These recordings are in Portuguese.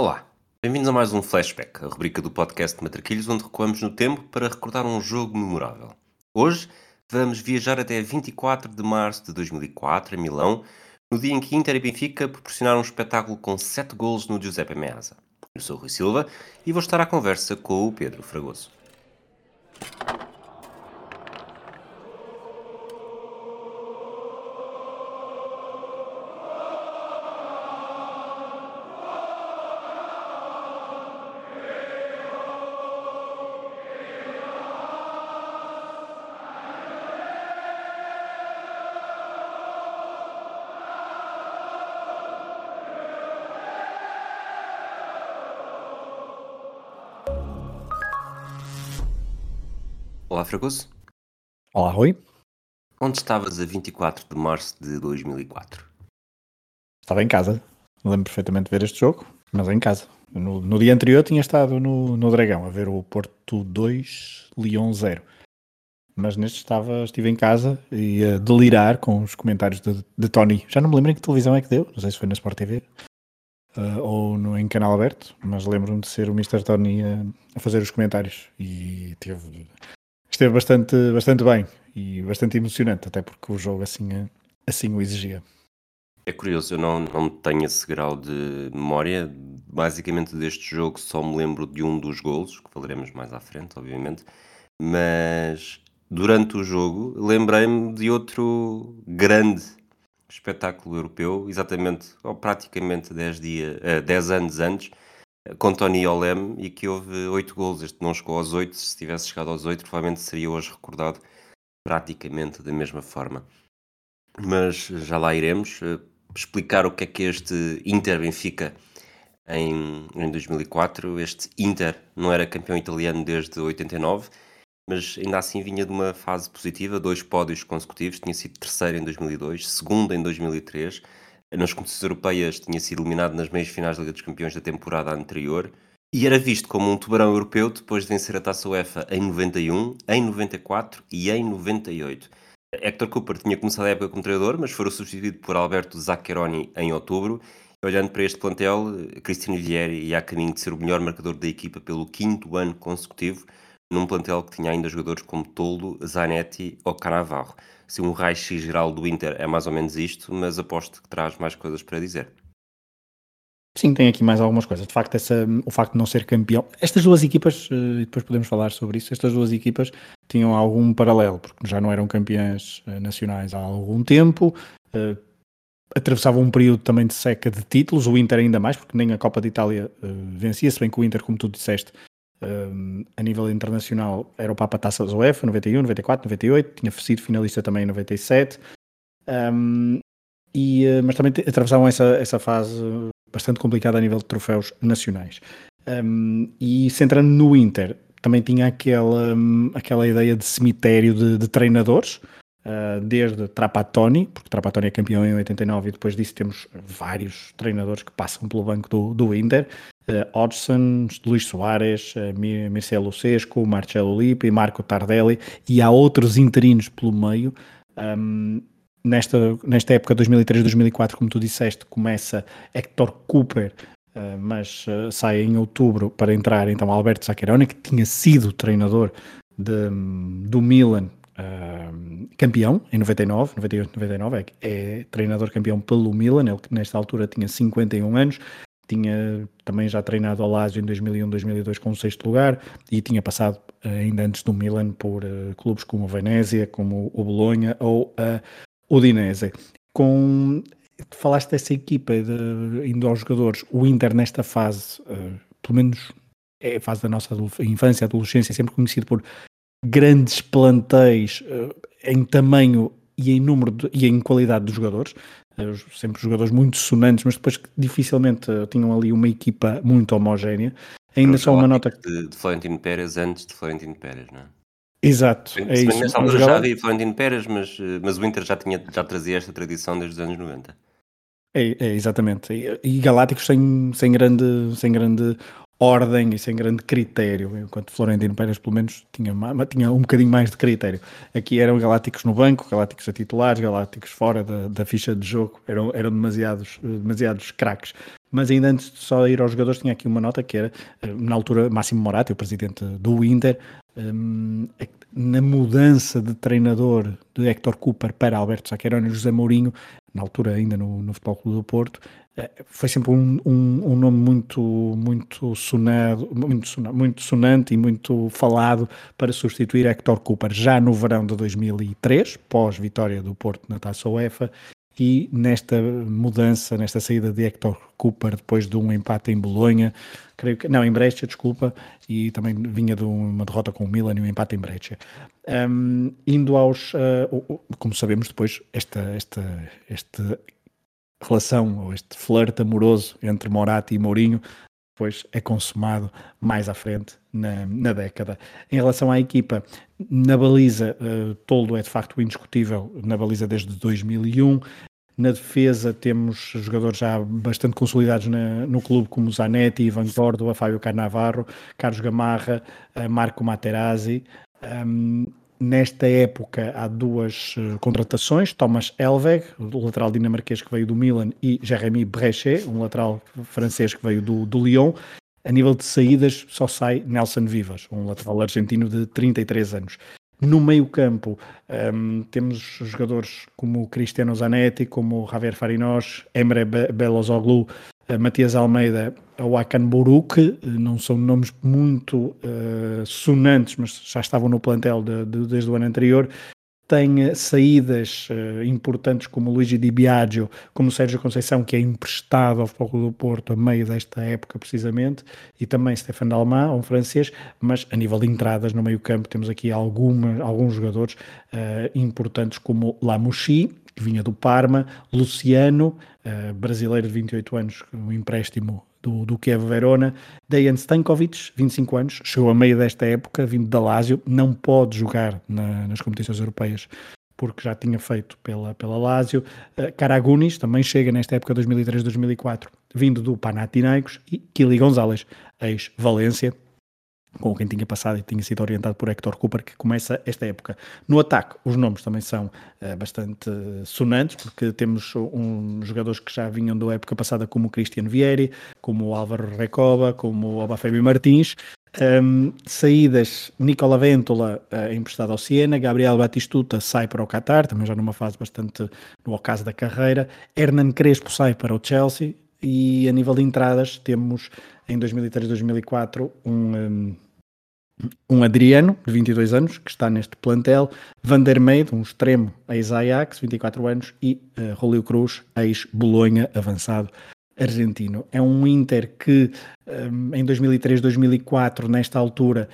Olá, bem-vindos a mais um Flashback, a rubrica do podcast Matraquilhos, onde recuamos no tempo para recordar um jogo memorável. Hoje vamos viajar até 24 de março de 2004, em Milão, no dia em que Inter e Benfica proporcionaram um espetáculo com 7 golos no Giuseppe Meazza. Eu sou o Rui Silva e vou estar à conversa com o Pedro Fragoso. Fragoso. Olá, Rui. Onde estavas a 24 de março de 2004? Estava em casa. Lembro perfeitamente de ver este jogo, mas em casa. No, no dia anterior tinha estado no, no Dragão a ver o Porto 2, Lyon 0. Mas neste estava, estive em casa e a delirar com os comentários de, de Tony. Já não me lembro em que televisão é que deu, não sei se foi na Sport TV uh, ou no, em canal aberto, mas lembro-me de ser o Mr. Tony a, a fazer os comentários e teve, esteve bastante, bastante bem e bastante emocionante, até porque o jogo assim, assim o exigia. É curioso, eu não, não tenho esse grau de memória. Basicamente, deste jogo só me lembro de um dos golos, que falaremos mais à frente, obviamente. Mas durante o jogo lembrei-me de outro grande espetáculo europeu, exatamente, ou praticamente 10, dia, uh, 10 anos antes, com Tony Olem, e que houve 8 golos. Este não chegou aos 8, se tivesse chegado aos 8, provavelmente seria hoje recordado praticamente da mesma forma. Mas já lá iremos uh, explicar o que é que este Inter Benfica em, em 2004. Este Inter não era campeão italiano desde 89 mas ainda assim vinha de uma fase positiva, dois pódios consecutivos, tinha sido terceiro em 2002, segundo em 2003, nas competições europeias tinha sido eliminado nas meias finais da Liga dos Campeões da temporada anterior e era visto como um tubarão europeu depois de vencer a Taça UEFA em 91, em 94 e em 98. Hector Cooper tinha começado a época como treinador, mas foi substituído por Alberto Zaccheroni em outubro. Olhando para este plantel, Cristiano Vieri ia a caminho de ser o melhor marcador da equipa pelo quinto ano consecutivo, num plantel que tinha ainda jogadores como Tolo, Zanetti ou Canavarro. Se um raio-x geral do Inter é mais ou menos isto, mas aposto que traz mais coisas para dizer. Sim, tem aqui mais algumas coisas. De facto, essa, o facto de não ser campeão. Estas duas equipas, eh, e depois podemos falar sobre isso, estas duas equipas tinham algum paralelo, porque já não eram campeãs eh, nacionais há algum tempo, uh, atravessavam um período também de seca de títulos, o Inter ainda mais, porque nem a Copa de Itália vencia, se bem que o Inter, como tu disseste, um, a nível internacional era o Papa Taça da UEFA, 91, 94, 98, tinha sido finalista também em 97, um, e, uh, mas também atravessavam essa, essa fase bastante complicada a nível de troféus nacionais. Um, e centrando no Inter, também tinha aquela, aquela ideia de cemitério de, de treinadores, uh, desde Trapattoni, porque Trapattoni é campeão em 89 e depois disso temos vários treinadores que passam pelo banco do, do Inter, uh, Hodgson, Luís Soares, uh, Marcelo Sesco, Marcelo Lippi, Marco Tardelli e há outros interinos pelo meio. Um, nesta, nesta época 2003-2004, como tu disseste, começa Hector Cooper, uh, mas uh, sai em outubro para entrar então Alberto Zaccheroni, que tinha sido treinador de, do Milan, uh, campeão em 99, 98, 99, é, é treinador campeão pelo Milan, ele que nesta altura tinha 51 anos, tinha também já treinado ao Lazio em 2001, 2002 com o sexto lugar e tinha passado ainda antes do Milan por uh, clubes como o Venezia, como o Bolonha ou a Udinese. Com falaste dessa equipa de, indo aos jogadores, o Inter nesta fase, uh, pelo menos é a fase da nossa infância, adolescência, sempre conhecido por grandes plantéis uh, em tamanho e em número de, e em qualidade dos jogadores, sempre jogadores muito sonantes, mas depois que dificilmente tinham ali uma equipa muito homogénea. Ainda só uma nota de, de Florentino Pérez antes de Florentino Pérez, não é? Exato, é Se isso. Nessa altura já havia Florentino Pérez, mas, mas o Inter já, tinha, já trazia esta tradição desde os anos 90. É, é exatamente. E, e, Galácticos sem, sem, grande, sem grande ordem e sem grande critério, enquanto Florentino Pérez pelo menos tinha, tinha um bocadinho mais de critério. Aqui eram Galácticos no banco, Galácticos a titulares, Galácticos fora da, da ficha de jogo, eram, eram demasiados, demasiados craques. Mas ainda antes de só ir aos jogadores, tinha aqui uma nota que era, eh, na altura, Máximo Morato, o presidente do Inter, um, na mudança de treinador de Héctor Cooper para Alberto Saquerone e José Mourinho, na altura ainda no, no Futebol Clube do Porto, eh, foi sempre um, um, um, nome muito, muito sonado, muito, sonado, muito sonante e muito falado para substituir Héctor Cooper já no verão de 2003, pós-vitória do Porto na Taça UEFA, e nesta mudança, nesta saída de Hector Cooper depois de um empate em Bolonha, creio que, não, em Brescia, desculpa, e também vinha de uma derrota com o Milan e um empate em Brescia. Um, indo aos, uh, como sabemos depois, esta, esta, esta relação, ou este flerte amoroso entre Moratti e Mourinho, depois é consumado mais à frente na, na década. Em relação à equipa, na baliza, uh, Toldo é de facto indiscutível na baliza desde 2001. Na defesa temos jogadores já bastante consolidados na, no clube, como Zanetti, Ivan Córdoba, Fábio Carnavarro, Carlos Gamarra, uh, Marco Materazzi. Um, nesta época há duas uh, contratações, Thomas Elveg, o lateral dinamarquês que veio do Milan, e Jérémy Brechet, um lateral francês que veio do, do Lyon. A nível de saídas só sai Nelson Vivas, um lateral argentino de 33 anos. No meio-campo um, temos jogadores como Cristiano Zanetti, como Javier Farinós, Emre Belozoglu, Matias Almeida, ou Akan Buruk, eh, não são nomes muito uh, sonantes, mas já estavam no plantel de, de, desde o ano anterior tem saídas uh, importantes como Luigi Di Biagio, como Sérgio Conceição, que é emprestado ao Futebol do Porto a meio desta época precisamente, e também Stefan Dalma, um francês, mas a nível de entradas no meio campo temos aqui alguma, alguns jogadores uh, importantes como Lamouchi, que vinha do Parma, Luciano, uh, brasileiro de 28 anos, um empréstimo do, do Kiev Verona. Dejan Stankovic, 25 anos, chegou a meio desta época, vindo da Lazio, não pode jogar na, nas competições europeias porque já tinha feito pela, pela Lazio. Uh, Karagunis também chega nesta época 2003-2004, vindo do Panathinaikos. E Kili Gonzalez, ex-Valência, com quem tinha passado e tinha sido orientado por Hector Cooper, que começa esta época. No ataque, os nomes também são uh, bastante sonantes, porque temos um, jogadores que já vinham da época passada, como o Christian Vieri, como Álvaro Recoba, como o Obafemi Martins. Um, saídas, Nicola Ventola uh, emprestado ao Siena, Gabriel Batistuta sai para o Qatar, também já numa fase bastante no ocaso da carreira, Hernan Crespo sai para o Chelsea, e a nível de entradas temos em 2003-2004 um, um, um, Adriano, de 22 anos, que está neste plantel, Vandermeid, um extremo ex-Ajax, 24 anos, e uh, Rolio Cruz, ex-Bolonha, avançado argentino. É um Inter que um, em 2003-2004, nesta altura,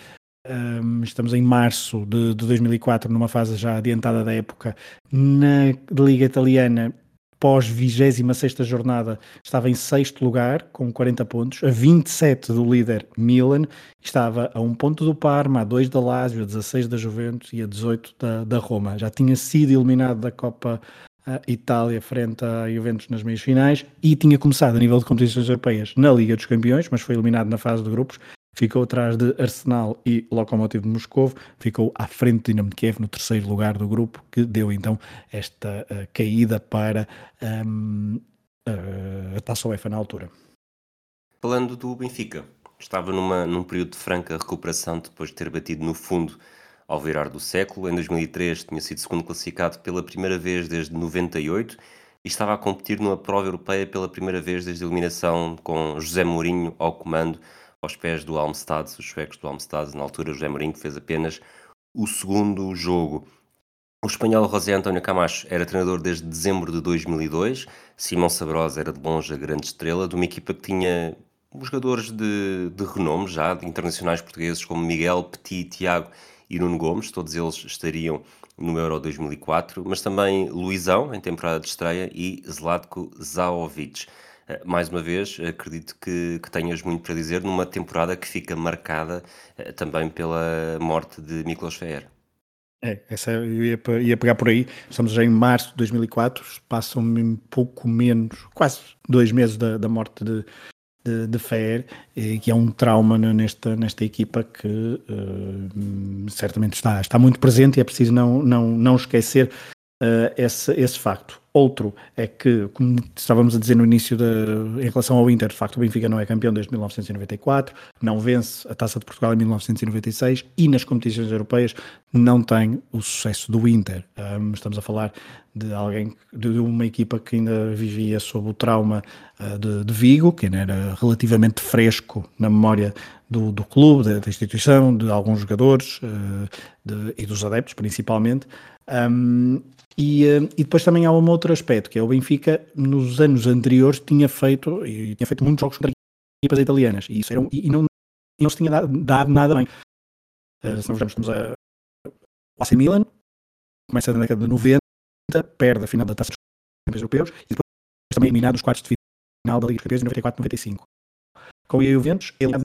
um, estamos em março de, de 2004, numa fase já adiantada da época, na Liga Italiana pós 26 jornada, estava em sexto lugar, com 40 pontos, a 27 do líder Milan, estava a um ponto do Parma, a 2 da Lazio, a 16 da Juventus e a 18 da, da Roma. Já tinha sido eliminado da Copa Itália frente à Juventus nas meias finais e tinha começado a nível de competições europeias na Liga dos Campeões, mas foi eliminado na fase de grupos ficou atrás de Arsenal e Lokomotiv de Moscou, ficou à frente do Dinamo de Kiev no terceiro lugar do grupo, que deu então esta uh, caída para um, uh, a Taça UEFA na altura. Falando do Benfica, estava numa, num período de franca recuperação depois de ter batido no fundo ao virar do século. Em 2003 tinha sido segundo classificado pela primeira vez desde 98 e estava a competir numa prova europeia pela primeira vez desde a eliminação com José Mourinho ao comando aos pés do Almstad, os suecos do Almstad, na altura José Mourinho fez apenas o segundo jogo. O espanhol José António Camacho era treinador desde dezembro de 2002, Simão Sabrosa era de longe a grande estrela de uma equipa que tinha jogadores de, de renome já, de internacionais portugueses como Miguel, Petit, Tiago e Nuno Gomes, todos eles estariam no Euro 2004, mas também Luizão, em temporada de estreia, e Zlatko Zaovic. Eh, mais uma vez, acredito que, que, tenhas muito para dizer numa temporada que fica marcada eh, também pela morte de Miklos Feer. É, essa eu ia, ia, pegar por aí. Estamos já em março de 2004, passam um pouco menos, quase dois meses da, da morte de, de, de Fer, que é um trauma nesta, nesta equipa que uh, certamente está, está muito presente e é preciso não, não, não esquecer uh, esse, esse facto. Outro é que, como estávamos a dizer no início, de, em relação ao Inter, de facto o Benfica não é campeão desde 1994, não vence a Taça de Portugal em 1996 e nas competições europeias não tem o sucesso do Inter. Um, estamos a falar de alguém, de uma equipa que ainda vivia sob o trauma uh, de, de, Vigo, que ainda era relativamente fresco na memória do, do clube, da, da, instituição, de alguns jogadores uh, de, e dos adeptos principalmente. Um, e, eh, e, depois também há um outro aspecto, que é o Benfica, nos anos anteriores, tinha feito, e tinha feito muitos jogos contra equipas italianas, e, isso era, e, e não, não se tinha dado, dado nada bem. Uh, se nós vemos a, o AC Milan, começa na década de 90, perde a final da Taça dos Campeões Europeus, e depois também eliminado nos quartos de final da Liga dos Campeões em 94-95. Com o Juventus, eliminado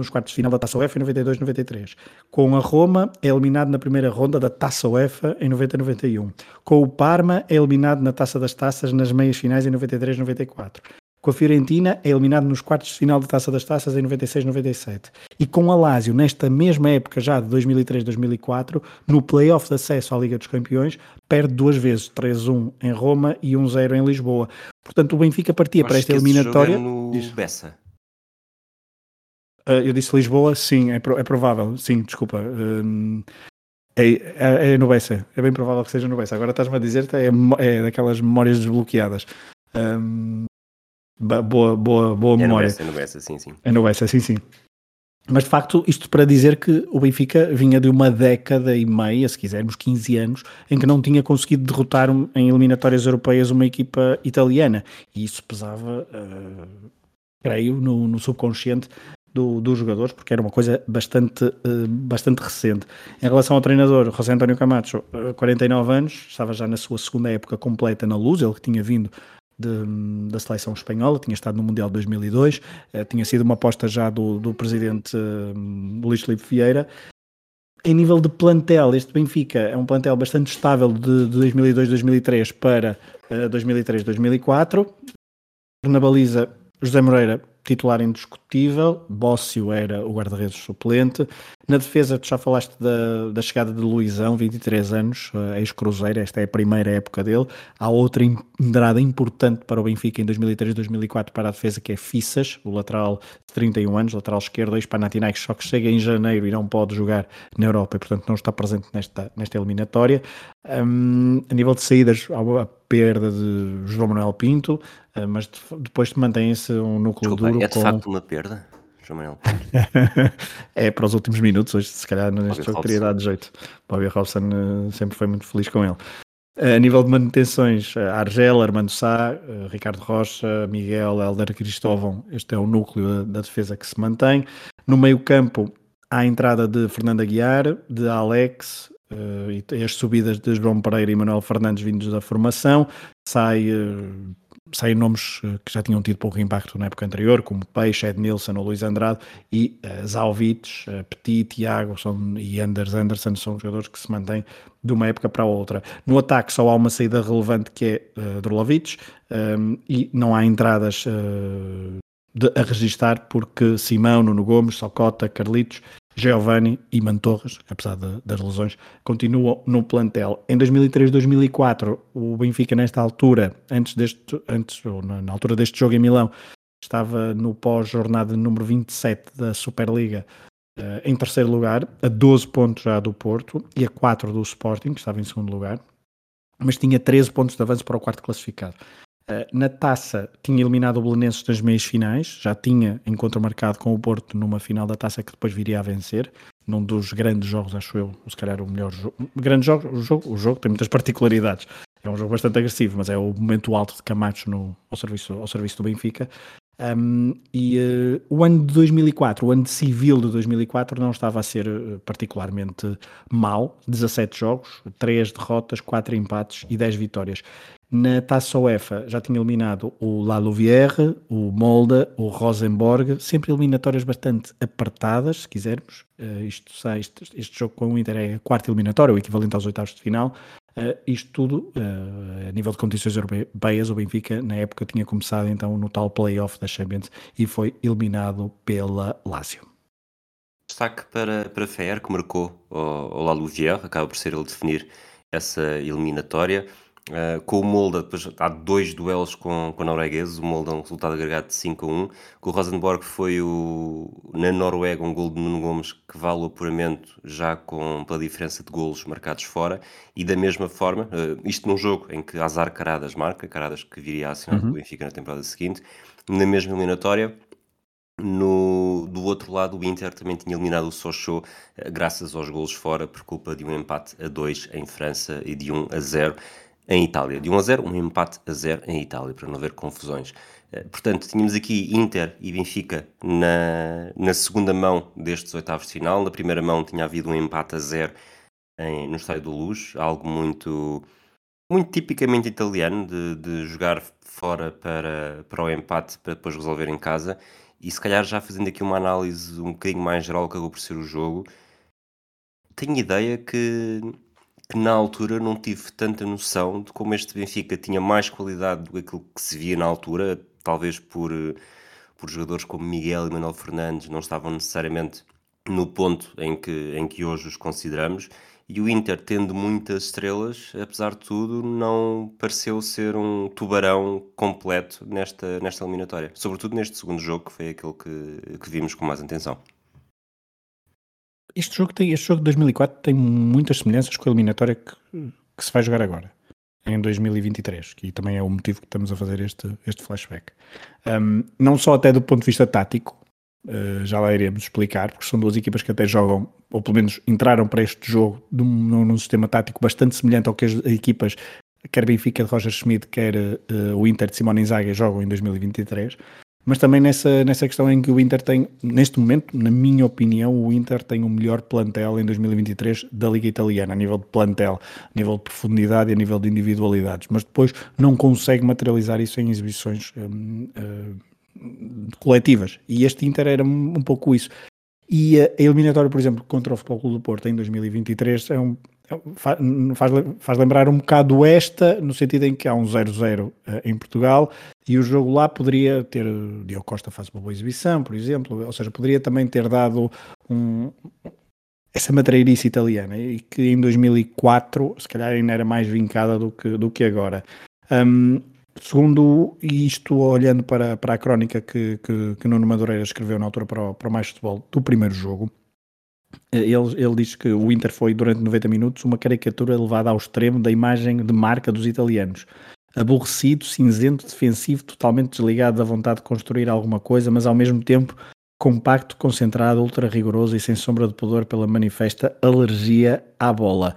nos quartos de final da Taça UEFA em 92-93. Com a Roma, é eliminado na primeira ronda da Taça UEFA em 90-91. Com o Parma, é eliminado na Taça das Taças nas meias finais em 93-94. Com a Fiorentina, é eliminado nos quartos de final da Taça das Taças em 96-97. E com a Lazio, nesta mesma época já de 2003-2004, no play-off de acesso à Liga dos Campeões, perde duas vezes, 3-1 em Roma e 1-0 em Lisboa. Portanto, o Benfica partia para esta eliminatória... no Bessa. Uh, eu disse Lisboa, sim, é, é provável, sim, desculpa. Uh, é, é, é, no Bessa, é bem provável que seja no Bessa. Agora estás-me a dizer que é, é daquelas memórias desbloqueadas. Um, boa, boa, boa memória. É no Bessa, sim, sim. É no Bessa, sim, sim. Mas de facto, isto para dizer que o Benfica vinha de uma década e meia, se quisermos, 15 anos, em que não tinha conseguido derrotar em eliminatórias europeias uma equipa italiana. E isso pesava, uh, creio, no, no subconsciente do, dos jogadores, porque era uma coisa bastante, uh, bastante recente. Em relação ao treinador, José António Camacho, uh, 49 anos, estava já na sua segunda época completa na luz, ele que tinha vindo de, da seleção espanhola, tinha estado no Mundial de 2002, uh, eh, tinha sido uma aposta já do, do presidente Luís Felipe Vieira. Em nível de plantel, este Benfica é um plantel bastante estável de, de 2002-2003 para uh, 2003-2004. Na baliza, José Moreira titular indiscutível, Bócio era o guarda-redes suplente. Na defesa, tu já falaste da, da chegada de Luizão, 23 anos, eh, ex-cruzeiro, esta é a primeira época dele. Há outra entrada importante para o Benfica em 2003-2004 para a defesa, que é Fissas, o lateral de 31 anos, lateral esquerdo, ex-Panathinaikos, só que chega em janeiro e não pode jogar na Europa e, portanto, não está presente nesta, nesta eliminatória. Um, a nível de saídas, há a perda de João Manuel Pinto, mas de, depois mantém-se um núcleo Desculpa, duro. É de com... facto uma perda, João é para os últimos minutos, hoje se calhar neste jogo teria dado jeito. Bobby Robson uh, sempre foi muito feliz com ele. Uh, a nível de manutenções, Argel, Armando Sá, Ricardo Rocha, Miguel, Helder Cristóvão, este é o núcleo da, defesa que se mantém. No meio campo, há a entrada de Fernando Aguiar, de Alex, e as subidas de João Pereira e Manuel Fernandes vindos da formação, sai, saem nomes uh, que já tinham tido pouco impacto na época anterior, como Peixe, Ednilson ou Luís Andrade, e uh, uh, Petit, Tiago e Anders Anderson são jogadores que se mantêm de uma época para outra. No ataque só há uma saída relevante que é uh, Drolovic, um, e não há entradas de, a registar porque Simão, Nuno Gomes, Socota, Carlitos Giovanni e Mantorres, apesar de, das lesões, continuam no plantel. Em 2003-2004, o Benfica, nesta altura, antes deste, antes, ou na, na altura deste jogo em Milão, estava no pós-jornada número 27 da Superliga, uh, em terceiro lugar, a 12 pontos já do Porto e a 4 do Sporting, que estava em segundo lugar, mas tinha 13 pontos de avanço para o quarto classificado. Eh, na taça tinha eliminado o Belenenses nas meias finais, já tinha encontro marcado com o Porto numa final da taça que depois viria a vencer, num dos grandes jogos, acho eu, se calhar o melhor jogo. Grande jogo, o jogo, o jogo tem muitas particularidades. É um jogo bastante agressivo, mas é o momento alto de Camacho no, ao, serviço, ao serviço do Benfica. Um, e uh, o ano de 2004, o ano civil de 2004, não estava a ser uh, particularmente mau. 17 jogos, 3 derrotas, 4 empates e 10 vitórias. Na Taça UEFA já tinha eliminado o La Louvière, o Molda, o Rosenborg, sempre eliminatórias bastante apertadas, se quisermos. Uh, isto, este, este jogo com o Inter é a quarta eliminatória, o equivalente aos oitavos de final. Uh, isto tudo, uh, a nível de competições europeias, o Benfica na época tinha começado então no tal play-off da Champions e foi eliminado pela Lazio. Destaque para, para Fer, que marcou o, o La Louvière, acaba por ser ele definir essa eliminatória. Uh, com o Molda, depois há dois duelos com, com noruegueses, o Molda um resultado agregado de 5 a 1. Com o Rosenborg foi o, na Noruega um gol de Nuno Gomes que vale o apuramento já com, pela diferença de golos marcados fora. E da mesma forma, uh, isto num jogo em que Azar Caradas marca, Caradas que viria a assinar uhum. o Benfica na temporada seguinte, na mesma eliminatória, no, do outro lado, o Inter também tinha eliminado o Sochaux uh, graças aos golos fora por culpa de um empate a 2 em França e de 1 a 0 em Itália. De 1 a 0, um empate a 0 em Itália, para não haver confusões. Eh, portanto, tínhamos aqui Inter e Benfica na, na segunda mão destes oitavos de final. Na primeira mão tinha havido um empate a 0 em, no Estádio do Luz, algo muito, muito tipicamente italiano, de, de jogar fora para, para o empate, para depois resolver em casa. E se calhar já fazendo aqui uma análise um bocadinho mais geral que acabou por ser o jogo, tenho ideia que que na altura não tive tanta noção de como este Benfica tinha mais qualidade do que aquilo que se via na altura, talvez por, por jogadores como Miguel e Manuel Fernandes não estavam necessariamente no ponto em que, em que hoje os consideramos. E o Inter, tendo muitas estrelas, apesar de tudo, não pareceu ser um tubarão completo nesta, nesta eliminatória. Sobretudo neste segundo jogo, que foi aquele que, que vimos com mais atenção. Este jogo, tem, este jogo de 2004 tem muitas semelhanças com a eliminatória que, que se vai jogar agora, em 2023, que também é o motivo que estamos a fazer este, este flashback. Um, não só até do ponto de vista tático, uh, já lá iremos explicar, porque são duas equipas que até jogam, ou pelo menos entraram para este jogo num, num sistema tático bastante semelhante ao que as equipas, quer Benfica de Roger Schmidt, quer uh, o Inter de Simone Inzaghi jogam em 2023 mas também nessa, nessa questão em que o Inter tem, neste momento, na minha opinião, o Inter tem o melhor plantel em 2023 da Liga Italiana, a nível de plantel, a nível de profundidade e a nível de individualidades, mas depois não consegue materializar isso em exibições hum, hum, coletivas. E este Inter era um pouco isso. E a eliminatória, por exemplo, contra o Futebol Clube do Porto em 2023 é um, faz, faz lembrar um bocado esta, no sentido em que há um 0-0 eh, em Portugal e o jogo lá poderia ter. Diogo Costa faz uma boa exibição, por exemplo, ou seja, poderia também ter dado um, essa matreirice italiana e que em 2004 se calhar ainda era mais vincada do que, do que agora. Um, segundo isto, olhando para, para a crónica que, que, que Nuno Madureira escreveu na altura para o, para o Mais Futebol do primeiro jogo, ele, ele diz que o Inter foi, durante 90 minutos, uma caricatura levada ao extremo da imagem de marca dos italianos. Aborrecido, cinzento, defensivo, totalmente desligado da vontade de construir alguma coisa, mas ao mesmo tempo compacto, concentrado, ultra rigoroso e sem sombra de pudor pela manifesta alergia à bola.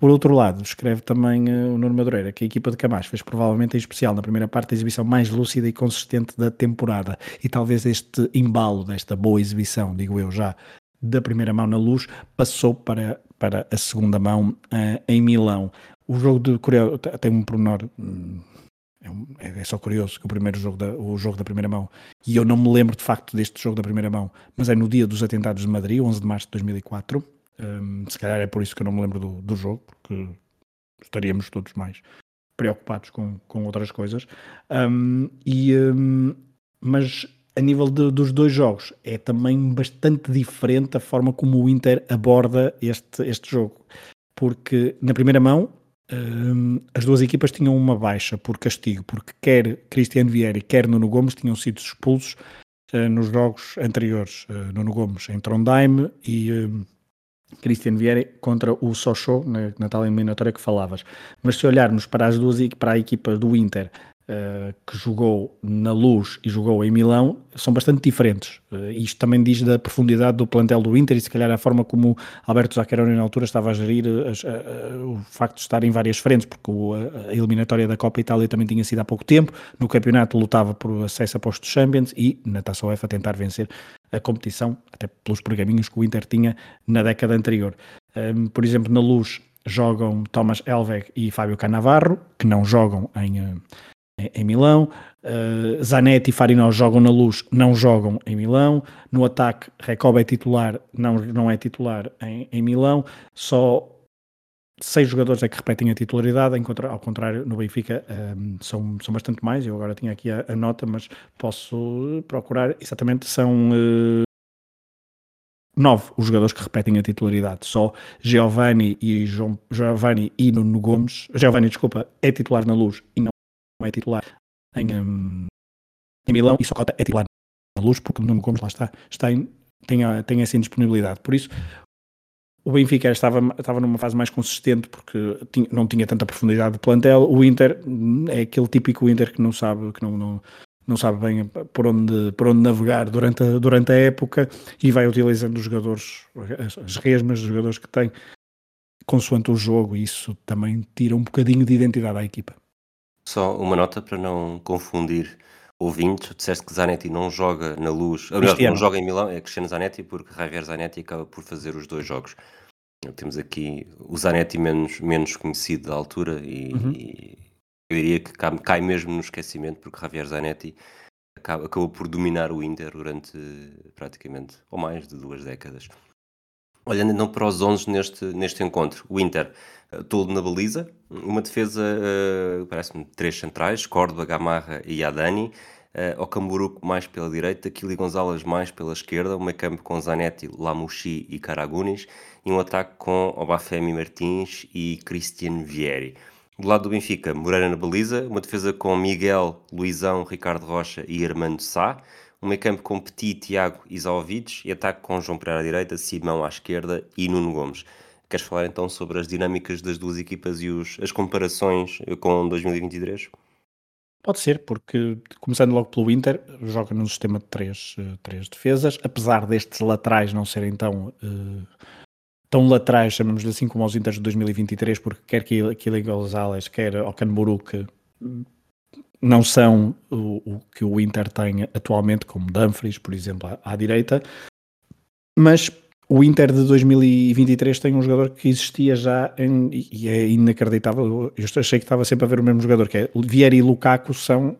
Por outro lado, escreve também uh, o Nuno Madureira que a equipa de Camacho fez provavelmente em especial na primeira parte a exibição mais lúcida e consistente da temporada e talvez este embalo desta boa exibição, digo eu já, da primeira mão na luz, passou para, para a segunda mão uh, em Milão. O jogo de Coreia tem um pormenor. Hum, é, é, só curioso que o primeiro jogo da, o jogo da primeira mão, e eu não me lembro de facto deste jogo da primeira mão, mas é no dia dos atentados de Madrid, 11 de março de 2004. Um, se calhar é por isso que eu não me lembro do, do jogo, porque estaríamos todos mais preocupados com, com outras coisas. Um, e, um, mas a nível de, dos dois jogos, é também bastante diferente a forma como o Inter aborda este, este jogo. Porque na primeira mão, um, as duas equipas tinham uma baixa por castigo, porque quer Cristiano Vieira quer Nuno Gomes tinham sido expulsos uh, nos jogos anteriores. Uh, Nuno Gomes em Trondheim e um, Cristiano Vieira contra o Sochaux, na, na tal eliminatória que falavas. Mas se olharmos para as duas para a equipa do Inter, uh, que jogou na Luz e jogou em Milão são bastante diferentes. Uh, isto também diz da profundidade do plantel do Inter e se calhar a forma como Alberto Zaccheroni na altura estava a gerir as, o facto de estar em várias frentes, porque o, a eliminatória da Copa Itália também tinha sido há pouco tempo, no campeonato lutava por acesso a postos Champions e na Taça UEFA a tentar vencer a competição, até pelos pergaminhos que o Inter tinha na década anterior. Um, ehm, por exemplo, na Luz jogam Thomas Elveg e Fábio Canavarro, que não jogam em, eh, em Milão. Uh, Zanetti e Farinó jogam na luz, não jogam em Milão. No ataque, Recoba é titular, não, não é titular em, em Milão. Só seis jogadores é que repetem a titularidade, ao contrário, no Benfica um, eh, são, são bastante mais. Eu agora tinha aqui a, a nota, mas posso procurar. Exatamente, são uh, nove os jogadores que repetem a titularidade. Só Giovanni e João, Giovanni e Nuno Gomes, Giovanni, desculpa, é titular na Luz e não é titular em, um, em Milão e só Cota é titular na Luz porque Nuno Gomes lá está, está em, tem, tem essa indisponibilidade. Por isso, o Benfica estava, estava numa fase mais consistente porque tinha, não tinha tanta profundidade de plantel. O Inter é aquele típico Inter que não sabe, que não, não, não sabe bem por onde, por onde navegar durante a, durante a época e vai utilizando os jogadores, as, as resmas dos jogadores que tem, consoante o jogo, e isso também tira um bocadinho de identidade à equipa. Só uma nota para não confundir ouvintes. Disseste que Zanetti não joga na luz, aliás, não joga em Milão, é Cristiano Zanetti, porque Javier Zanetti acaba por fazer os dois jogos. Temos aqui o Zanetti menos, menos conhecido da altura e, uhum. e eu diria que cai, cai, mesmo no esquecimento, porque Javier Zanetti acaba, acabou por dominar o Inter durante praticamente ou mais de duas décadas. Olhando então para os 11 neste, neste encontro, o Inter uh, todo na baliza, uma defesa, uh, parece-me, três centrais, Córdoba, Gamarra e Adani, uh, Ocamburuco mais pela direita, Kili Gonzalez mais pela esquerda, um meio campo com Zanetti, Lamucci e Caragunis, e um ataque com Obafemi Martins e Christian Vieri. Do lado do Benfica, Moreira na baliza, uma defesa com Miguel, Luizão, Ricardo Rocha e Armando Sá, um meio campo com Petit, Tiago e Zaovic e ataque com João Pereira à direita, Simão à esquerda e Nuno Gomes. Queres falar então sobre as dinâmicas das duas equipas e os, as comparações com 2023? Pode ser, porque começando logo pelo Inter, joga num sistema de três, eh, três defesas, apesar destes laterais não serem tão uh, tão laterais, chamamos assim, como aos Inters de 2023, porque quer Kili Gonzalez, quer Ocanburu, que não são o, o, que o Inter tem atualmente, como Dumfries, por exemplo, à, à, direita, mas o Inter de 2023 tem um jogador que existia já em, e é inacreditável. Eu achei que estava sempre a ver o mesmo jogador, que é Vieri e Lukaku são.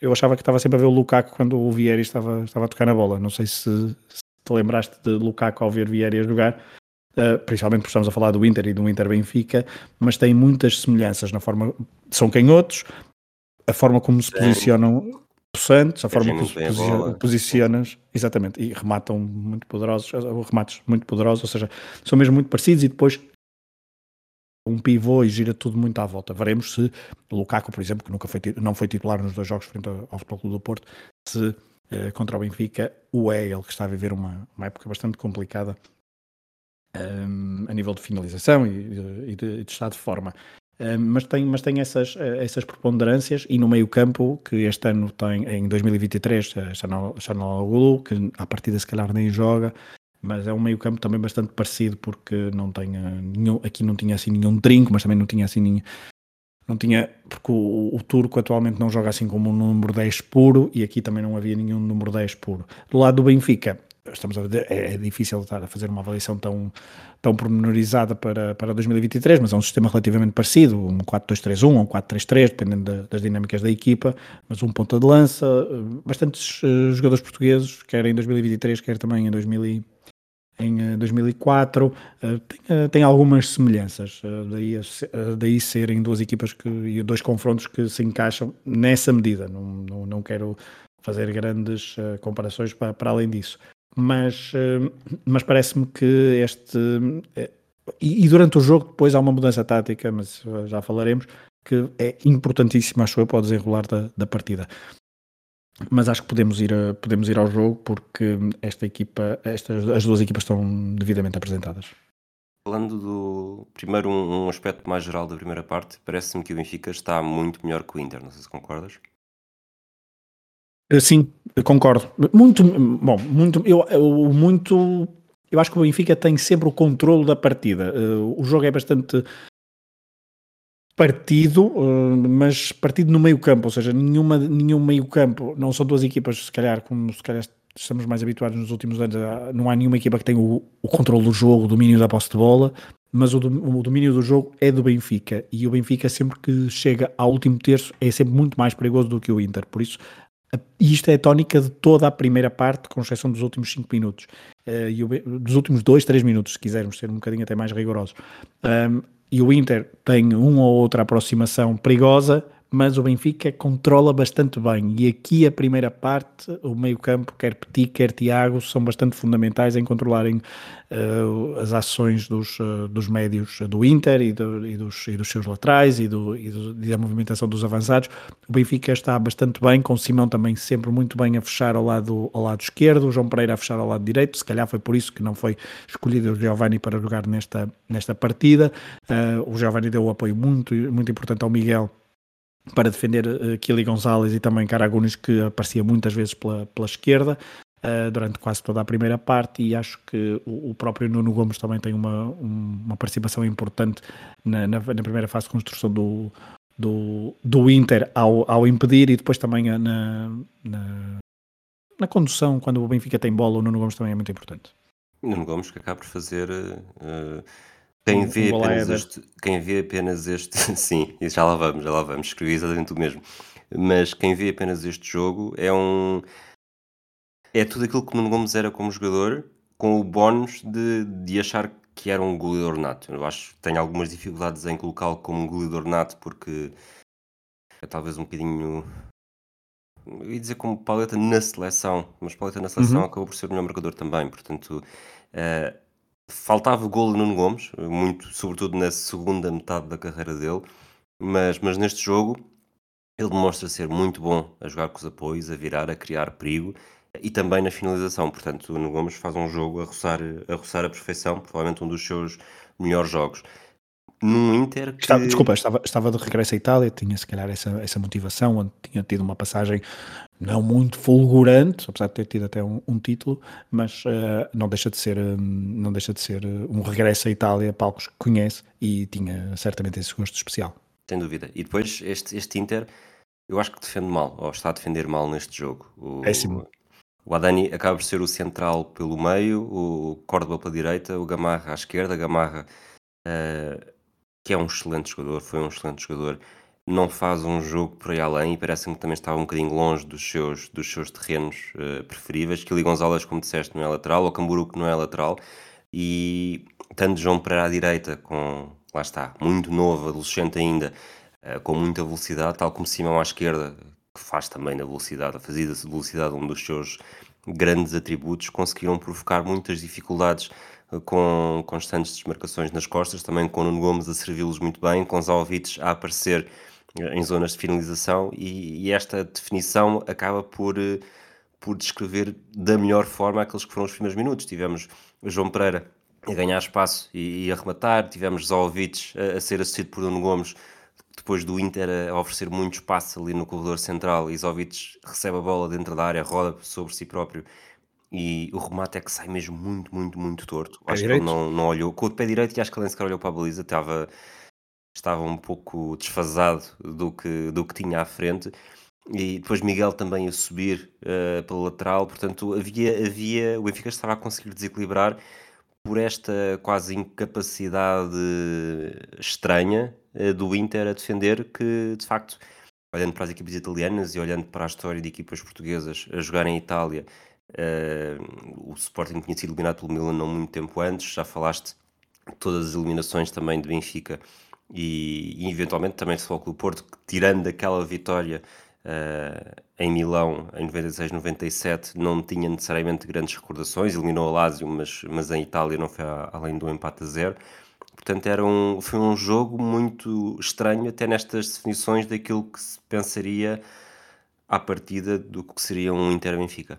Eu achava que estava sempre a ver o Lukaku quando o Vieri estava, estava a tocar na bola. Não sei se, se te lembraste de Lukaku ao ver Vieri a jogar, Uh, principalmente porque estamos a falar do Inter e do Inter Benfica, mas tem muitas semelhanças na forma. São canhotos, a forma como se posicionam possantes, a forma como se posiciona, posicionas, exatamente, e rematam muito poderosos, remates muito poderosos, ou seja, são mesmo muito parecidos e depois um pivô e gira tudo muito à volta. Veremos se o Lukaku, por exemplo, que nunca foi, não foi titular nos dois jogos frente ao Futebol Clube do Porto, se uh, contra o Benfica o é ele que está a viver uma, uma época bastante complicada um, a nível de finalização e, e, de, de, estado de forma. Mas tem, mas tem essas, essas preponderâncias e no meio campo, que este ano tem, em 2023, Chanaloglu, que à partida se calhar nem joga, mas é um meio campo também bastante parecido porque não tem nenhum, aqui não tinha assim nenhum trinco, mas também não tinha assim nenhum, não tinha, porque o, o, turco atualmente não joga assim como um número 10 puro e aqui também não havia nenhum número 10 puro. Do lado do Benfica, estamos a é, é, difícil estar a fazer uma avaliação tão, tão pormenorizada para, para 2023, mas é um sistema relativamente parecido, um 4-2-3-1 ou um 4-3-3, dependendo das dinâmicas da equipa, mas um ponta de lança, bastantes uh, jogadores portugueses, quer em 2023, quer também em 2000 em 2004, uh, eh, tem, tem, algumas semelhanças, daí, daí serem duas equipas que, e dois confrontos que se encaixam nessa medida, não, não, não quero fazer grandes comparações para, para além disso mas, eh, mas parece-me que este. Eh, e, durante o jogo depois há uma mudança tática, mas já falaremos, que é importantíssima, acho eu, para o desenrolar da, da partida. Mas acho que podemos ir, podemos ir ao jogo porque esta equipa, estas, as duas equipas estão devidamente apresentadas. Falando do primeiro um, um aspecto mais geral da primeira parte, parece-me que o Benfica está muito melhor que o Inter, não sei se concordas. Eh, sim, concordo. Muito, bom, muito, eu, eu, muito, eu acho que o Benfica tem sempre o controle da partida. Uh, o jogo é bastante partido, uh, mas partido no meio campo, ou seja, nenhuma, nenhum meio campo, não são duas equipas, se calhar, como se calhar estamos mais habituados nos últimos anos, não há nenhuma equipa que tenha o, o controle do jogo, o domínio da posse de bola, mas o, o, domínio do jogo é do Benfica, e o Benfica sempre que chega ao último terço é sempre muito mais perigoso do que o Inter, por isso e isto é a tónica de toda a primeira parte, com exceção dos últimos 5 minutos. Uh, e o, dos últimos 2, 3 minutos, se quisermos ser um bocadinho até mais rigorosos. Um, e o Inter tem uma ou outra aproximação perigosa, mas o Benfica controla bastante bem. E aqui a primeira parte, o meio-campo, quer Petit, quer Tiago, são bastante fundamentais em controlarem uh, as ações dos, uh, dos médios do Inter e, do, e, dos, e dos, seus laterais e, do, e, do, e, da movimentação dos avançados. O Benfica está bastante bem, com o Simão também sempre muito bem a fechar ao lado, ao lado esquerdo, o João Pereira a fechar ao lado direito. Se calhar foi por isso que não foi escolhido o Giovanni para jogar nesta, nesta partida. Uh, o Giovanni deu um apoio muito, muito importante ao Miguel para defender uh, Kili Gonzalez e também Caragunes, que aparecia muitas vezes pela, pela esquerda uh, durante quase toda a primeira parte. E acho que o, o próprio Nuno Gomes também tem uma, um, uma participação importante na, na, na, primeira fase de construção do, do, do Inter ao, ao impedir e depois também na, na, na condução, quando o Benfica tem bola, o Nuno Gomes também é muito importante. Nuno Gomes que acaba por fazer. Uh quem vê, apenas este, quem vê apenas este, sim, já lá vamos, já lá vamos, escrevi exatamente o mesmo. Mas quem vê apenas este jogo é um. É tudo aquilo que o Nuno Gomes era como jogador, com o bónus de, de achar que era um goleador nato. Eu acho que tenho algumas dificuldades em colocá-lo como um goleador nato, porque é talvez um bocadinho. Eu ia dizer como paleta na seleção, mas paleta na seleção uhum. acabou por ser o melhor marcador também, portanto. Uh, Faltava golo no Nuno Gomes, muito, sobretudo na segunda metade da carreira dele, mas, mas neste jogo ele demonstra ser muito bom a jogar com os apoios, a virar, a criar perigo e também na finalização. Portanto, o Nuno Gomes faz um jogo a roçar a, roçar a perfeição, provavelmente um dos seus melhores jogos. Num Inter que... Estava, desculpa, estava, estava de regresso à Itália, tinha se calhar essa, essa motivação, onde tinha tido uma passagem não muito fulgurante, apesar de ter tido até um, um título, mas uh, não deixa de ser, um, não deixa de ser eh, um regresso à Itália, palcos que conhece e tinha certamente esse gosto especial. Sem dúvida. E depois este, este Inter, eu acho que defende mal, ou está a defender mal neste jogo. O, Péssimo. O Adani acaba por ser o central pelo meio, o Córdoba pela direita, o Gamarra à esquerda, Gamarra uh, que é um excelente jogador, foi um excelente jogador não faz um jogo por aí além e parece-me que também estava um bocadinho longe dos seus, dos seus terrenos uh, preferíveis. Kili Gonzalez, como disseste, não é lateral, o Camburu que não é lateral, e tanto João Pereira à direita, com, lá está, muito novo, adolescente ainda, uh, com muita velocidade, tal como Simão à esquerda, que faz também da velocidade, a fazer da velocidade um dos seus grandes atributos, conseguiram provocar muitas dificuldades com constantes desmarcações nas costas, também com o Nuno Gomes a servi-los muito bem, com os Alvites a aparecer em zonas de finalização e, e, esta definição acaba por, eh, por descrever da melhor forma aqueles que foram os primeiros minutos. Tivemos João Pereira a ganhar espaço e, e a rematar, tivemos Zovic a, a, ser assistido por Nuno Gomes depois do Inter a oferecer muito espaço ali no corredor central Zovic recebe a bola dentro da área, roda sobre si próprio e o remate é que sai mesmo muito, muito, muito torto. Acho que ele não, não olhou com o pé direito e acho que ele nem sequer olhou para a baliza, estava estava um pouco desfasado do que, do que tinha à frente. E depois Miguel também a subir uh, pela lateral, portanto havia, havia, o Benfica estava a conseguir desequilibrar por esta quase incapacidade estranha uh, do Inter a defender, que de facto, olhando para as equipas italianas e olhando para a história de equipas portuguesas a jogar em Itália, uh, o Sporting tinha sido eliminado pelo Milan não muito tempo antes, já falaste todas as eliminações também de Benfica e, e eventualmente também se foca o Porto, que, tirando aquela vitória uh, em Milão em 96-97, não tinha necessariamente grandes recordações, eliminou a Lazio, mas, mas em Itália não foi a, além do empate a zero. Portanto, era um, foi um jogo muito estranho, até nestas definições daquilo que se pensaria à partida do que seria um Inter Benfica.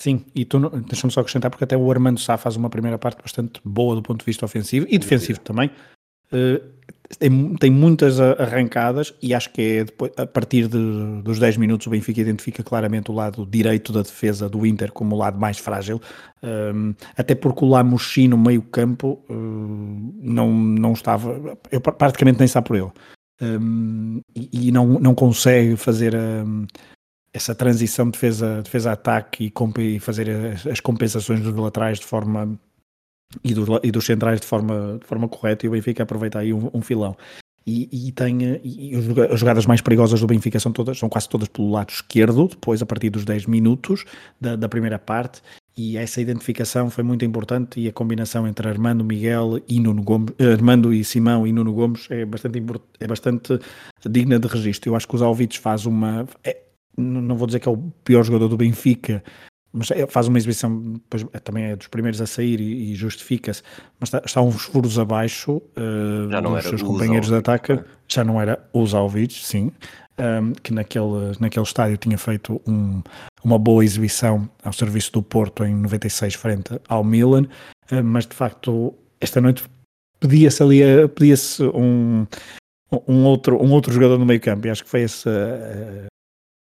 Sim, e tu deixa-me só acrescentar, porque até o Armando Sá faz uma primeira parte bastante boa do ponto de vista ofensivo e defensivo também. Uh, tem, tem, muitas arrancadas e acho que é depois, a partir de, dos 10 minutos o Benfica identifica claramente o lado direito da defesa do Inter como o lado mais frágil, um, até porque o Lamucci no meio campo uh, não, não estava, eu praticamente nem está por ele, um, e, e, não, não consegue fazer um, essa transição de defesa-ataque defesa e, e fazer as, as compensações dos laterais de forma e, do, e dos centrais de forma, de forma correta e o Benfica aproveita aí um, um filão. E, e tem e as jogadas mais perigosas do Benfica são todas são quase todas pelo lado esquerdo depois a partir dos 10 minutos da, da primeira parte e essa identificação foi muito importante e a combinação entre Armando Miguel e Nuno Gomes, eh, Armando e Simão e Nuno Gomes é bastante, é bastante digna de registro. Eu acho que os Alvites faz uma, é, não vou dizer que é o pior jogador do Benfica, mas é, faz uma exibição, depois, é, também é dos primeiros a sair e, e justifica-se, mas está, está, uns furos abaixo uh, dos seus companheiros de ataque, né? já não era os Alvites, sim, um, que naquele, naquele estádio tinha feito um, uma boa exibição ao serviço do Porto em 96 frente ao Milan, uh, mas de facto esta noite pedia-se ali pedia-se um, um, outro, um outro jogador no meio campo e acho que foi essa a,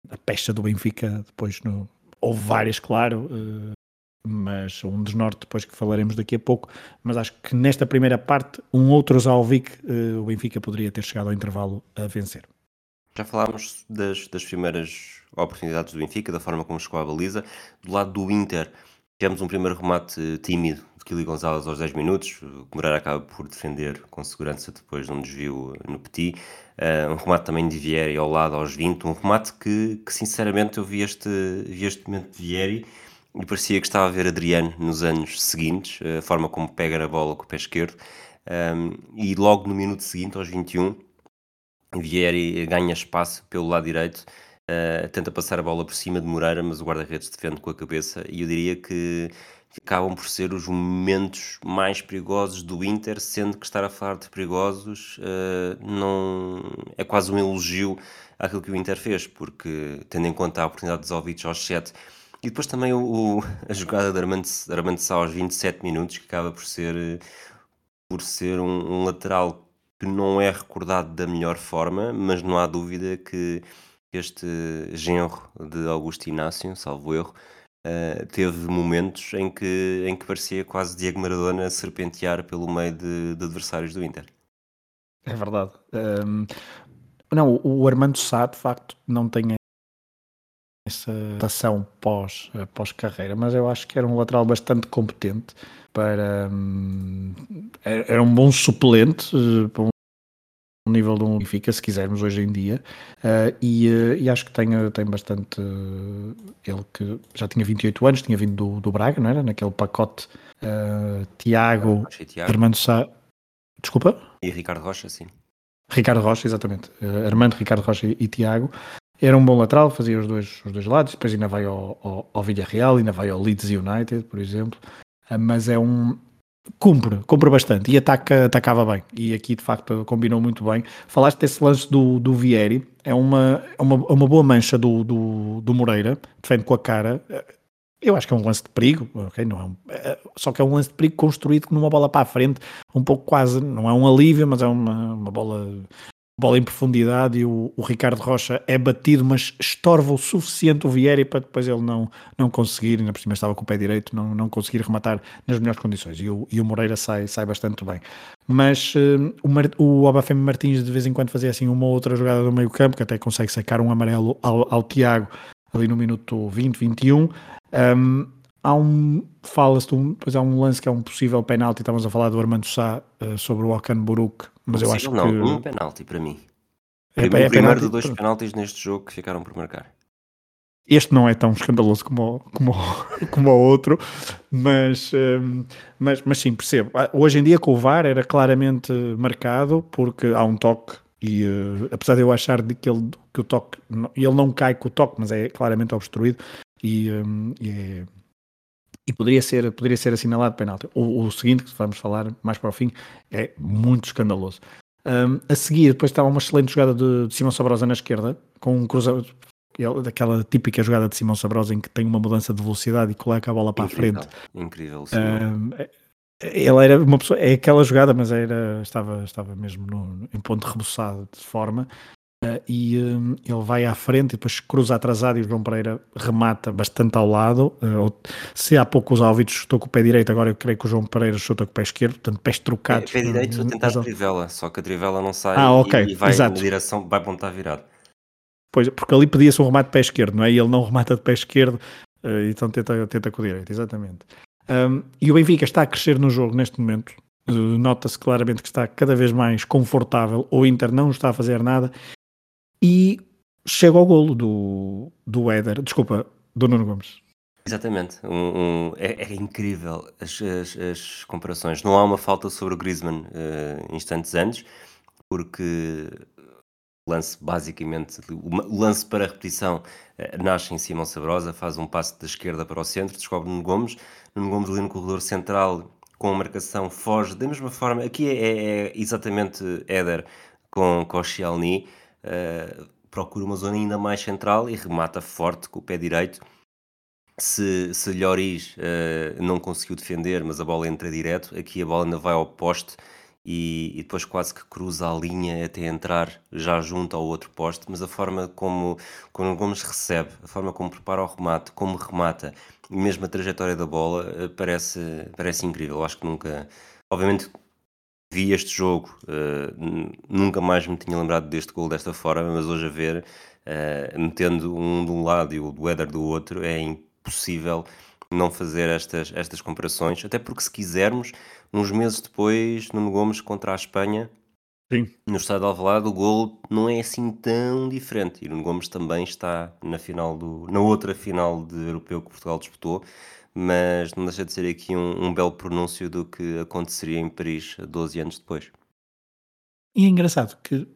a pecha do Benfica depois no, houve várias claro uh, mas um dos norte depois que falaremos daqui a pouco, mas acho que nesta primeira parte um outro Zalvik uh, o Benfica poderia ter chegado ao intervalo a vencer. Já falámos das, das primeiras oportunidades do Benfica, da forma como chegou à baliza. Do lado do Inter, tivemos um primeiro remate tímido de Kili Gonzalez aos 10 minutos. O Moreira acaba por defender com segurança depois de um desvio no Petit. Uh, um remate também de Vieri ao lado aos 20. Um remate que, que sinceramente eu vi este, vi este momento de Vieri e parecia que estava a ver Adriano nos anos seguintes, a forma como pega na bola com o pé esquerdo. Um, e logo no minuto seguinte, aos 21, Vieri ganha espaço pelo lado direito, uh, tenta passar a bola por cima de Moreira, mas o guarda-redes defende com a cabeça. E eu diria que acabam por ser os momentos mais perigosos do Inter, sendo que estar a falar de perigosos uh, não é quase um elogio àquilo que o Inter fez, porque tendo em conta a oportunidade dos Alvites aos 7 e depois também o, a jogada de Armando, Armando Sá aos 27 minutos, que acaba por ser, por ser um, um lateral que não é recordado da melhor forma, mas não há dúvida que este genro de Augusto Inácio, salvo erro, uh, teve momentos em que, em que parecia quase Diego Maradona serpentear pelo meio de, de adversários do Inter. É verdade. Um, não, o Armando Sá, de facto, não tem essa ação pós, eh, pós-carreira, mas eu acho que era um lateral bastante competente para. Um, era um bom suplente uh, para um nível de um Benfica, se quisermos, hoje em dia, uh, e, uh, e, acho que tem, tem bastante. ele que já tinha 28 anos, tinha vindo do, do Braga, não era? Naquele pacote Tiago, Armando Sá. Desculpa? E Ricardo Rocha, sim. Ricardo Rocha, exatamente. Armando, Ricardo Rocha e, e Tiago. Era um bom lateral, fazia os dois, os dois lados, depois ainda vai ao, ao, ao Villarreal, ainda vai ao Leeds United, por exemplo. Mas é um. Cumpre, cumpre bastante e ataca, atacava bem. E aqui de facto combinou muito bem. Falaste desse lance do, do Vieri, é uma, é uma, é uma boa mancha do, do, do Moreira, defende com a cara. Eu acho que é um lance de perigo, ok? Não é um, é, só que é um lance de perigo construído numa bola para a frente, um pouco quase, não é um alívio, mas é uma, uma bola bola em profundidade e o, o, Ricardo Rocha é batido, mas estorva o suficiente o Vieri para depois ele não, não conseguir, ainda por cima estava com o pé direito, não, não conseguir rematar nas melhores condições. E o, e o Moreira sai, sai bastante bem. Mas uh, o, o Obafemi Martins de vez em quando fazia assim uma outra jogada do meio campo, que até consegue sacar um amarelo ao, ao Tiago ali no minuto 20, 21. Um, há um fala-se depois há um lance que é um possível penalti estávamos a falar do Armando Sá uh, sobre o Okan Buruk mas eu acho não, que um penalti para mim é, o é primeiro penalti, de dois penaltis neste jogo que ficaram por marcar este não é tão escandaloso como, como, como o outro, mas, um, mas, mas sim, percebo. Ah, hoje em dia com o VAR era claramente marcado porque há um toque e uh, apesar de eu achar de que, ele, que o toque, ele não cai com o toque, mas é claramente obstruído e, um, e é, e poderia ser, poderia ser assinalado penalti. O, o, seguinte, que vamos falar mais para o fim, é muito escandaloso. Um, a seguir, depois estava uma excelente jogada de, de Simão Sabrosa na esquerda, com um cruzamento, daquela típica jogada de Simão Sabrosa em que tem uma mudança de velocidade e coloca a bola para incrível, a frente. Incrível, um, ele era uma pessoa, é aquela jogada, mas era, estava, estava mesmo no, em ponto rebuçado de forma Uh, e um, ele vai à frente e depois cruza atrasado e o João Pereira remata bastante ao lado. Uh, se há pouco os Alvitos chutou com o pé direito, agora eu creio que o João Pereira chuta com o pé esquerdo, portanto pés trocados. É, pé direito a tentar a trivela, só que a trivela não sai ah, okay, e vai exato. na direção, vai apontar virado. Pois, porque ali pedia-se um remate de pé esquerdo, não é? E ele não remata de pé esquerdo, uh, então tenta, tenta com o direito, exatamente. Um, e o Benfica está a crescer no jogo neste momento. Nota-se claramente que está cada vez mais confortável. O Inter não está a fazer nada e chega ao golo do, do Éder, desculpa, do Nuno Gomes. Exatamente, um, um, é, é, incrível as, as, as, comparações. Não há uma falta sobre o Griezmann uh, instantes antes, porque o lance basicamente, o lance para a repetição uh, nasce em Simão Sabrosa, faz um passo da esquerda para o centro, descobre Nuno Gomes, Nuno Gomes ali no corredor central com a marcação foge da mesma forma, aqui é, é, é exatamente Éder com, com o uh, procura uma zona ainda mais central e remata forte com o pé direito se, se Lloris uh, não conseguiu defender, mas a bola entra direto, aqui a bola ainda vai ao poste e, e, depois quase que cruza a linha até entrar já junto ao outro poste, mas a forma como, como Gomes recebe, a forma como prepara o remate, como remata, mesmo a trajetória da bola, uh, parece, parece incrível. Acho que nunca, obviamente vi este jogo, uh, nunca mais me tinha lembrado deste gol desta forma, mas hoje a ver, metendo um de um lado e o do Éder do outro, é impressionante possível não fazer estas, estas comparações, até porque se quisermos, uns meses depois, Nuno Gomes contra a Espanha, Sim. no estado de Alvalade, o gol não é assim tão diferente. E Nuno Gomes também está na final do, na outra final de europeu que Portugal disputou, mas não deixa de ser aqui um, um belo pronúncio do que aconteceria em Paris 12 anos depois. E é engraçado que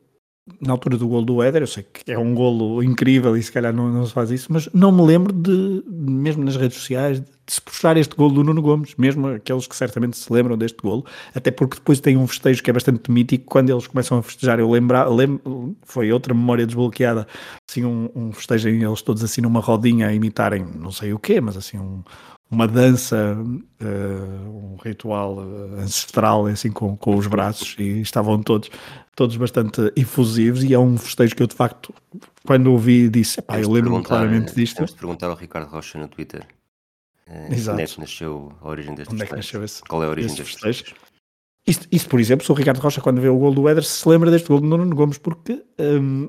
na altura do golo do Éder, eu sei que é um golo incrível e se calhar não, não se faz isso, mas não me lembro de, mesmo nas redes sociais, de se puxar este golo do Nuno Gomes, mesmo aqueles que certamente se lembram deste golo, até porque depois tem um festejo que é bastante mítico, quando eles começam a festejar, eu lembro, foi outra memória desbloqueada, assim um, um festejo eles todos assim numa rodinha a imitarem não sei o quê, mas assim um, uma dança, uh, um ritual uh, ancestral, assim, com, com os braços, e estavam todos, todos bastante efusivos, e é um festejo que eu, de facto, quando ouvi, disse, pá, eu lembro-me claramente disto. Temos de perguntar ao Ricardo Rocha no Twitter. Uh, Exato. Onde é que nasceu a origem destes onde é que nasceu esse, Qual é a origem destes festejos? Isso, isso, por exemplo, se o Ricardo Rocha, quando vê o gol do Éder, se lembra deste gol do Nuno Gomes, porque um,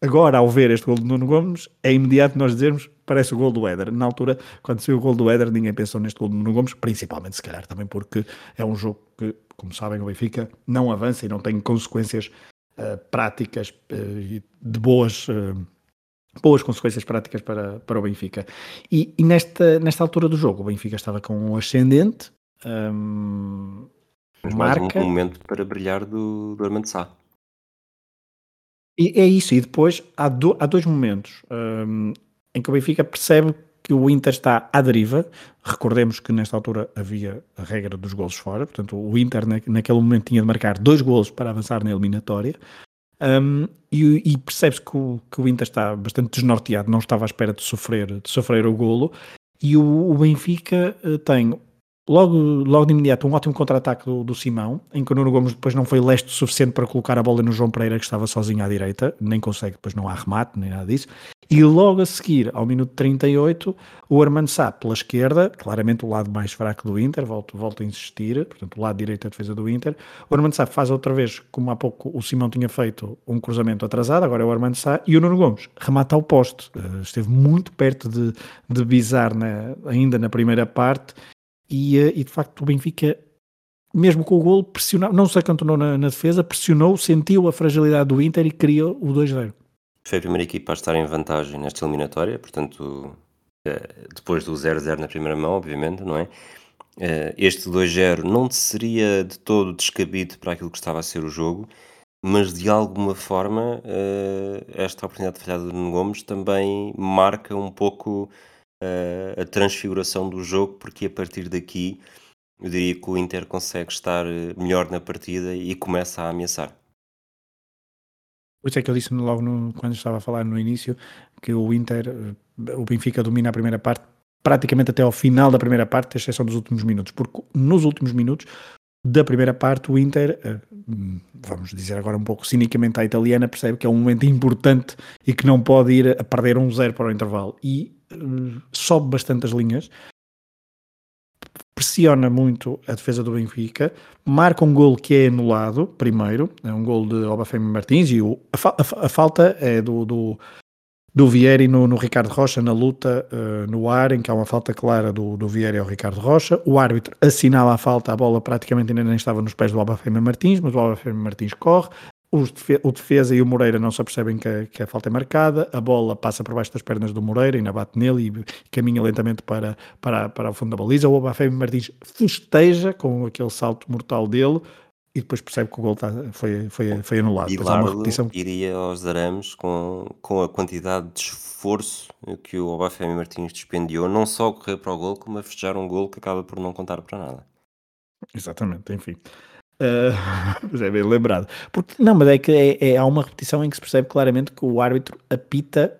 agora, ao ver este gol do Nuno Gomes, é imediato nós dizermos parece o gol do Éder. Na altura, quando saiu o gol do Éder, ninguém pensou neste gol do Nuno Gomes, principalmente, se calhar, também porque é um jogo que, como sabem, o Benfica não avança e não tem consequências uh, práticas uh, de boas. Uh, boas consequências práticas para, para o Benfica. E, e, nesta, nesta altura do jogo, o Benfica estava com um ascendente. Um, Mas marca... mais um momento para brilhar do, do Armando Sá. E é isso, e depois há, do, há dois momentos. Um, em que o Benfica percebe que o Inter está à deriva. Recordemos que nesta altura havia a regra dos golos fora, portanto o Inter naquele momento tinha de marcar dois golos para avançar na eliminatória. Um, e, e percebe-se que, que, o Inter está bastante desnorteado, não estava à espera de sofrer, de sofrer o golo. E o, o Benfica uh, tem Logo, logo de imediato, um ótimo contra-ataque do, do, Simão, em que o Nuno Gomes depois não foi leste o suficiente para colocar a bola no João Pereira, que estava sozinho à direita, nem consegue, depois não há remate, nem nada disso. E logo a seguir, ao minuto 38, o Armando Sá pela esquerda, claramente o lado mais fraco do Inter, volto, volto a insistir, portanto, o lado direito da defesa do Inter. O Armando Sá faz outra vez, como há pouco o Simão tinha feito, um cruzamento atrasado, agora é o Armando Sá, e o Nuno Gomes remata ao poste. Uh, esteve muito perto de, de bizar na, ainda na primeira parte e, eh, e de facto o Benfica, mesmo com o gol, pressionou, não se acantonou na, na defesa, pressionou, sentiu a fragilidade do Inter e criou o 2-0. Foi a primeira equipa a estar em vantagem nesta eliminatória, portanto, eh, depois do 0-0 na primeira mão, obviamente, não é? Eh, este 2-0 não seria de todo descabido para aquilo que estava a ser o jogo, mas de alguma forma esta oportunidade de falhada do Nuno Gomes também marca um pouco a transfiguração do jogo, porque a partir daqui eu diria que o Inter consegue estar eh, melhor na partida e começa a ameaçar. Por isso é que eu disse logo no, quando estava a falar no início que o Inter, eh, o Benfica domina a primeira parte praticamente até ao final da primeira parte, à exceção dos últimos minutos, porque nos últimos minutos da primeira parte o Inter, eh, vamos dizer agora um pouco cinicamente à italiana, percebe que é um momento importante e que não pode ir a perder um zero para o intervalo e sobe bastante as linhas, pressiona muito a defesa do Benfica, marca um gol que é anulado, primeiro, é um gol de Obafemi Martins, e o, a, a, a, falta é do, do, do Vieri no, no, Ricardo Rocha, na luta uh, no ar, em que há uma falta clara do, do Vieri ao Ricardo Rocha, o árbitro assinala a falta, a bola praticamente ainda nem estava nos pés do Obafemi Martins, mas o Obafemi Martins corre, o defesa e o Moreira não se apercebem que a, que a, falta é marcada, a bola passa por baixo das pernas do Moreira, ainda bate nele e caminha lentamente para, para, para o fundo da baliza. O Obafemi Martins festeja com aquele salto mortal dele e depois percebe que o gol está, foi, foi, foi anulado. Bilardo repetição... iria aos arames com, com a quantidade de esforço que o Obafemi Martins despendiou, não só a correr para o gol, como a festejar um gol que acaba por não contar para nada. Exatamente, enfim. Uh, é bem lembrado. Porque, não, mas é que é, é, há uma repetição em que se percebe claramente que o árbitro apita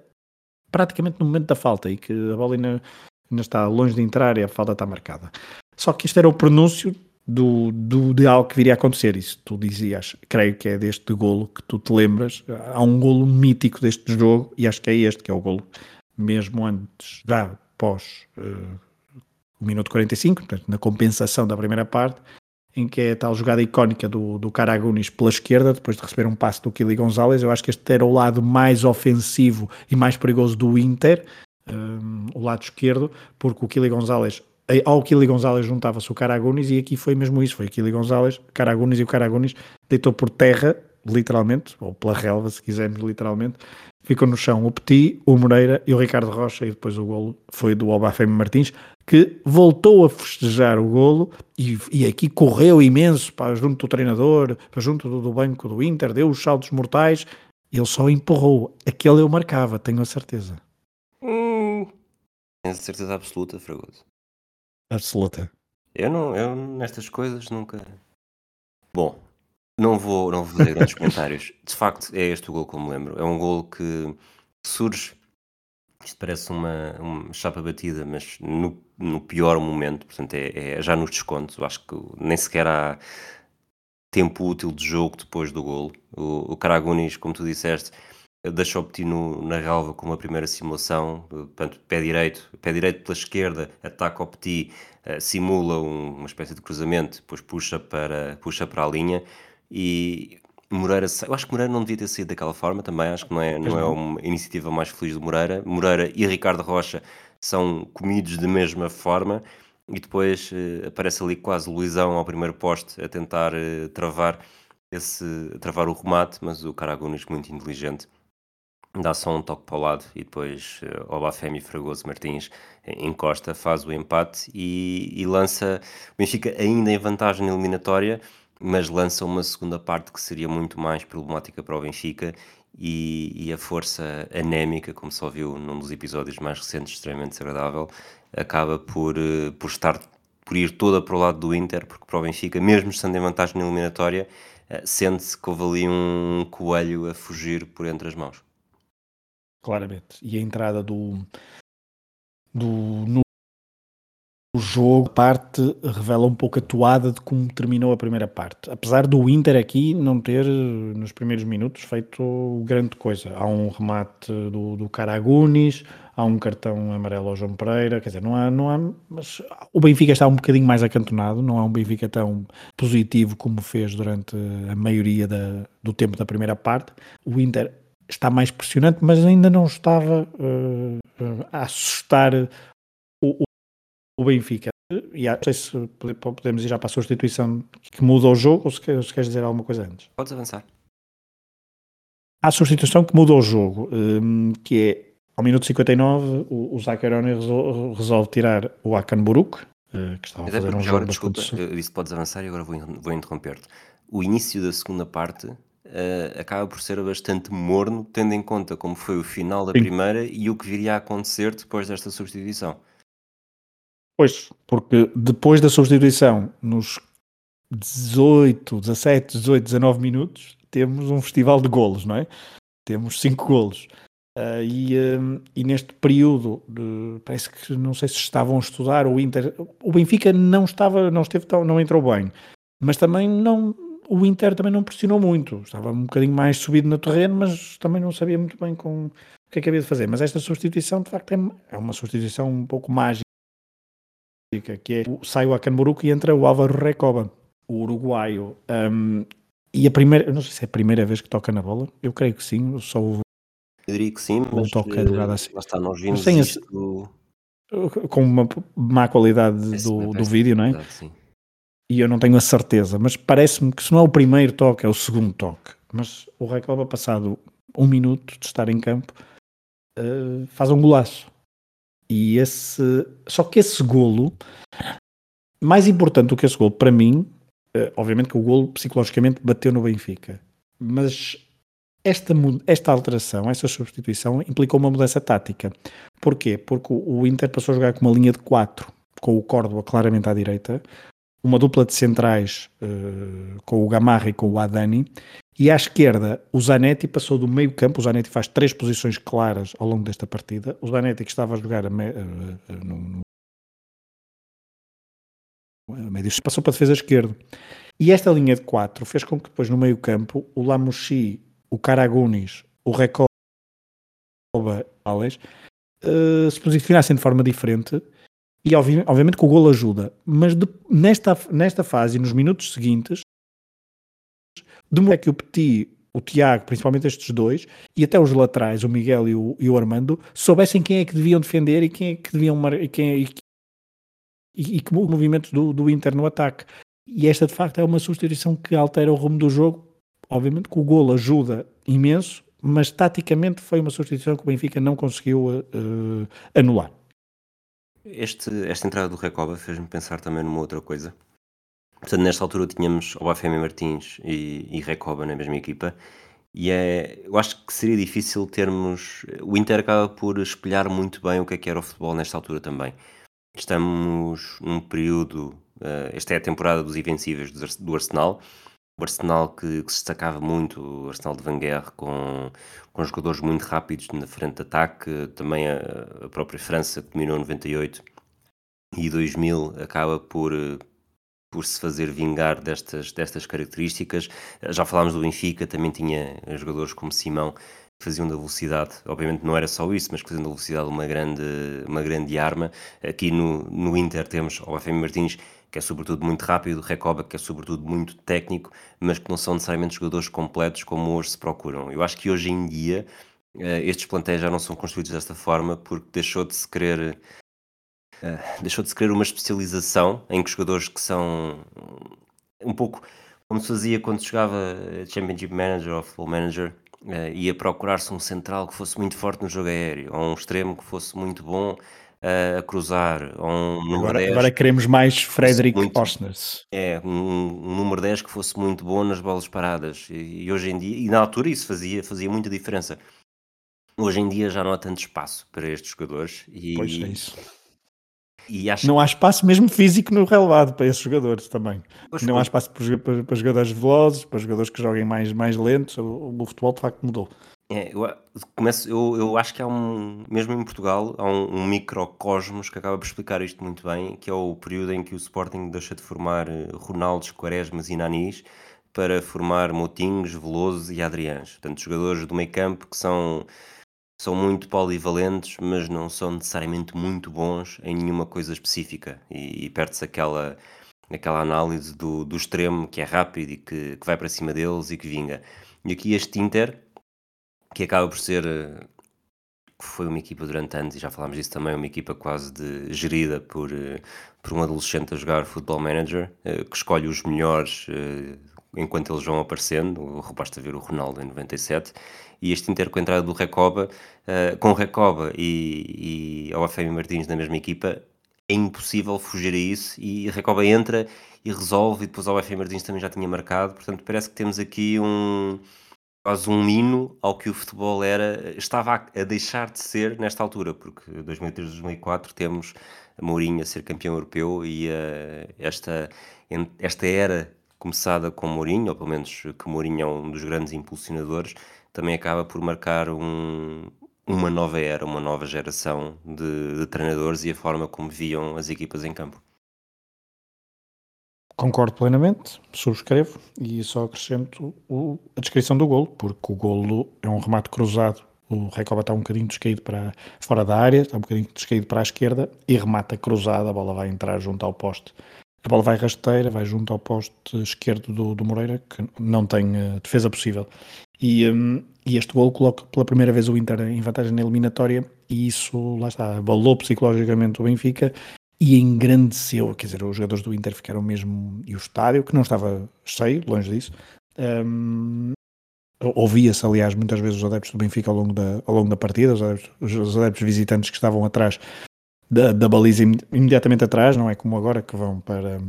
praticamente no momento da falta e que a bola ainda, ainda está longe de entrar e a falta está marcada. Só que isto era o pronúncio do, do, de algo que viria a acontecer. Isso tu dizias, creio que é deste golo que tu te lembras. Há um golo mítico deste jogo e acho que é este, que é o golo mesmo antes, já pós uh, o minuto 45, portanto, na compensação da primeira parte, em que é a tal jogada icónica do, do Caragunis pela esquerda, depois de receber um passe do Kili Gonzalez. Eu acho que este era o lado mais ofensivo e mais perigoso do Inter, um, o lado esquerdo, porque o Kili Gonzalez, ao Kili Gonzalez juntava-se o Caragunis e aqui foi mesmo isso, foi o Kili Gonzalez, Caragunis e o Caragunis deitou por terra, literalmente, ou pela relva, se quisermos, literalmente, ficou no chão o Petit, o Moreira e o Ricardo Rocha, e depois o golo foi do Obafemi Martins, que voltou a festejar o golo e, e aqui correu imenso para junto do treinador, para junto do, do banco do Inter, deu os saltos mortais, ele só empurrou. Aquele eu marcava, tenho a certeza. Hum, tens a certeza absoluta, Fragoso? Absoluta. Eu não, eu nestas coisas nunca. Bom, não vou, não vou fazer grandes comentários. De facto, é este o gol que eu me lembro. É um gol que surge isto parece uma, uma chapa batida, mas no, no pior momento, portanto, é, é já nos descontos. Eu acho que nem sequer há tempo útil de jogo depois do golo. O, o Caragunis, como tu disseste, deixou Petit na relva com uma primeira simulação, portanto, pé direito, pé direito pela esquerda, ataca o Petit, uh, simula um, uma espécie de cruzamento, depois puxa para, puxa para a linha e Moreira, eu acho que Moreira não devia ter saído daquela forma também, acho que não é, não é uma iniciativa mais feliz do Moreira. Moreira e Ricardo Rocha são comidos da mesma forma e depois uh, aparece ali quase Luizão ao primeiro poste a tentar uh, travar esse travar o remate, mas o Caragunis muito inteligente dá só um toque para o lado e depois uh, Obafemi Fragoso Martins encosta, faz o empate e, e lança o Benfica ainda em vantagem eliminatória mas lança uma segunda parte que seria muito mais problemática para o Benfica e, e, a força anémica, como só viu num dos episódios mais recentes, extremamente desagradável, acaba por, eh, por estar por ir toda para o lado do Inter, porque para o Benfica, mesmo estando em vantagem eliminatória, eh, sente-se que houve ali um coelho a fugir por entre as mãos. Claramente. E a entrada do, do o jogo, parte, revela um pouco a toada de como terminou a primeira parte. Apesar do Inter aqui não ter, nos primeiros minutos, feito grande coisa. Há um remate do, do Caragunis, há um cartão amarelo ao João Pereira, quer dizer, não há, não há, mas o Benfica está um bocadinho mais acantonado, não é um Benfica tão positivo como fez durante a maioria da, do tempo da primeira parte. O Inter está mais pressionante, mas ainda não estava uh, a assustar o, o Benfica. E não sei se podemos ir já para a substituição que muda o jogo ou se queres, dizer alguma coisa antes. Podes avançar. Há a substituição que muda o jogo, hum, que é ao minuto 59 o, o Zaccheroni resolve, resolve tirar o Akan Buruk, eh, que estava a fazer um jogo agora, desculpa, eu disse podes avançar e agora vou, vou interromper-te. O início da segunda parte uh, acaba por ser bastante morno, tendo em conta como foi o final da Sim. primeira e o que viria a acontecer depois desta substituição. Pois, porque depois da substituição, nos 18, 17, 18, 19 minutos, temos um festival de golos, não é? Temos 5 golos. Uh, e, uh, e, neste período, parece que não sei se estavam a estudar o Inter. O Benfica não estava, não esteve tão, não entrou bem, mas também não. O Inter também não pressionou muito, estava um bocadinho mais subido no terreno, mas também não sabia muito bem com o que é que havia de fazer. Mas esta substituição, de facto, é, é uma substituição um pouco mágica que é sai o Acanburuco e entra o Álvaro Recoba, o uruguaio. Um, e a primeira, não sei se é a primeira vez que toca na bola, eu creio que sim, só o. Eu diria que sim, mas toca uh, assim. lá está, nós vimos sem isto... com uma má qualidade do, do vídeo, não é? Sim. E eu não tenho a certeza, mas parece-me que se não é o primeiro toque, é o segundo toque. mas o Recoba, passado um minuto de estar em campo, uh, faz um golaço. E esse, só que esse golo, mais importante do que esse golo para mim, uh, obviamente que o golo psicologicamente bateu no Benfica, mas esta, esta alteração, esta substituição implicou uma mudança tática. Porquê? Porque o Inter passou a jogar com uma linha de 4, com o Córdoba claramente à direita, uma dupla de centrais uh, com o Gamarra e com o Adani, e à esquerda o Zanetti passou do meio campo, o Zanetti faz três posições claras ao longo desta partida, o Zanetti que estava a jogar a me, uh, no, no médio passou para a defesa esquerda. E esta linha de 4 fez com que depois no meio campo o Lamouchi o Caragunis, o Recoba Alex, uh, se posicionassem de forma diferente. E obviamente que o golo ajuda, mas de, nesta, nesta fase, nos minutos seguintes, demorou que o Petit, o Tiago, principalmente estes dois, e até os laterais, o Miguel e o, e o Armando, soubessem quem é que deviam defender e quem é que deviam e quem é, e, e que movimentos do, do Inter no ataque. E esta de facto é uma substituição que altera o rumo do jogo Obviamente que o golo ajuda imenso, mas taticamente foi uma substituição que o Benfica não conseguiu uh, anular. Este, esta entrada do Recoba fez-me pensar também numa outra coisa. Portanto, nesta altura tínhamos Obafemi Martins e, e Recoba na mesma equipa. E é, eu acho que seria difícil termos. O Inter acaba por espelhar muito bem o que é que era o futebol nesta altura também. Estamos num período. Uh, esta é a temporada dos invencíveis do Arsenal o Arsenal que, que, se destacava muito, o Arsenal de Wenger, com, com jogadores muito rápidos na frente de ataque, também a, a própria França, que dominou 98 e 2000, acaba por, por se fazer vingar destas, destas características. Já falámos do Benfica, também tinha jogadores como Simão, que faziam da velocidade, obviamente não era só isso, mas que faziam da velocidade uma grande, uma grande arma. Aqui no, no Inter temos o Femi Martins, que é sobretudo muito rápido, Recoba, que é sobretudo muito técnico, mas que não são necessariamente jogadores completos como hoje se procuram. Eu acho que hoje em dia uh, estes plantéis já não são construídos desta forma porque deixou de se querer uh, deixou de se querer uma especialização em que jogadores que são um pouco como se fazia quando se jogava Championship Manager ou Football Manager uh, ia procurar-se um central que fosse muito forte no jogo aéreo ou um extremo que fosse muito bom a cruzar, ou um número agora, 10. Agora queremos mais Frederick muito, É, um, um, número 10 que fosse muito bom nas bolas paradas. E, e, hoje em dia, e na altura isso fazia, fazia muita diferença. Hoje em dia já não há tanto espaço para estes jogadores. E, pois é isso. E acho... Não há espaço mesmo físico no relevado para esses jogadores também. Não há espaço para, para, para, jogadores velozes, para jogadores que joguem mais, mais lentos. O, o futebol de facto mudou. É, eu, começo, eu, eu acho que há um, mesmo em Portugal, há um, um microcosmos que acaba por explicar isto muito bem, que é o período em que o Sporting deixa de formar eh, Ronaldos, Quaresmas e Nanis para formar Moutinhos, Veloso e Adriães. Portanto, jogadores do meio campo que são, são muito polivalentes, mas não são necessariamente muito bons em nenhuma coisa específica. E, e perde-se aquela, aquela análise do, do extremo que é rápido e que, que vai para cima deles e que vinga. E aqui este Inter que acaba por ser eh, foi uma equipa durante anos, e já falámos disso também, uma equipa quase de, gerida por, eh, por um adolescente a jogar Football Manager, eh, que escolhe os melhores enquanto eles vão aparecendo, basta ver o Ronaldo em 97, e este Inter com a entrada do Recoba, com o Recoba e, e Obafemi Martins na mesma equipa, é impossível fugir a isso, e a Recoba entra e resolve, e depois Obafemi Martins também já tinha marcado, portanto parece que temos aqui um quase um hino ao que o futebol era, estava a, a deixar de ser nesta altura, porque 2003, 2004 temos Mourinho a ser campeão europeu e uh, esta, esta era começada com Mourinho, ou pelo menos que Mourinho é um dos grandes impulsionadores, também acaba por marcar um, uma nova era, uma nova geração de, de treinadores e a forma como viam as equipas em campo. Concordo plenamente, subscrevo e só acrescento o, a descrição do golo, porque o golo é um remate cruzado. O Recoba está um bocadinho descaído para fora da área, está um bocadinho descaído para a esquerda e remata cruzado, a bola vai entrar junto ao poste. A bola vai rasteira, vai junto ao poste esquerdo do, do Moreira, que não tem uh, defesa possível. E, um, e este golo coloca pela primeira vez o Inter em vantagem na eliminatória e isso, lá está, abalou psicologicamente o Benfica e engrandeceu, quer dizer, os jogadores do Inter ficaram mesmo, e o estádio, que não estava cheio, longe disso, um, ouvia-se, aliás, muitas vezes os adeptos do Benfica ao longo da, ao longo da partida, os adeptos, os adeptos visitantes que estavam atrás da, da baliza, imediatamente atrás, não é como agora que vão para,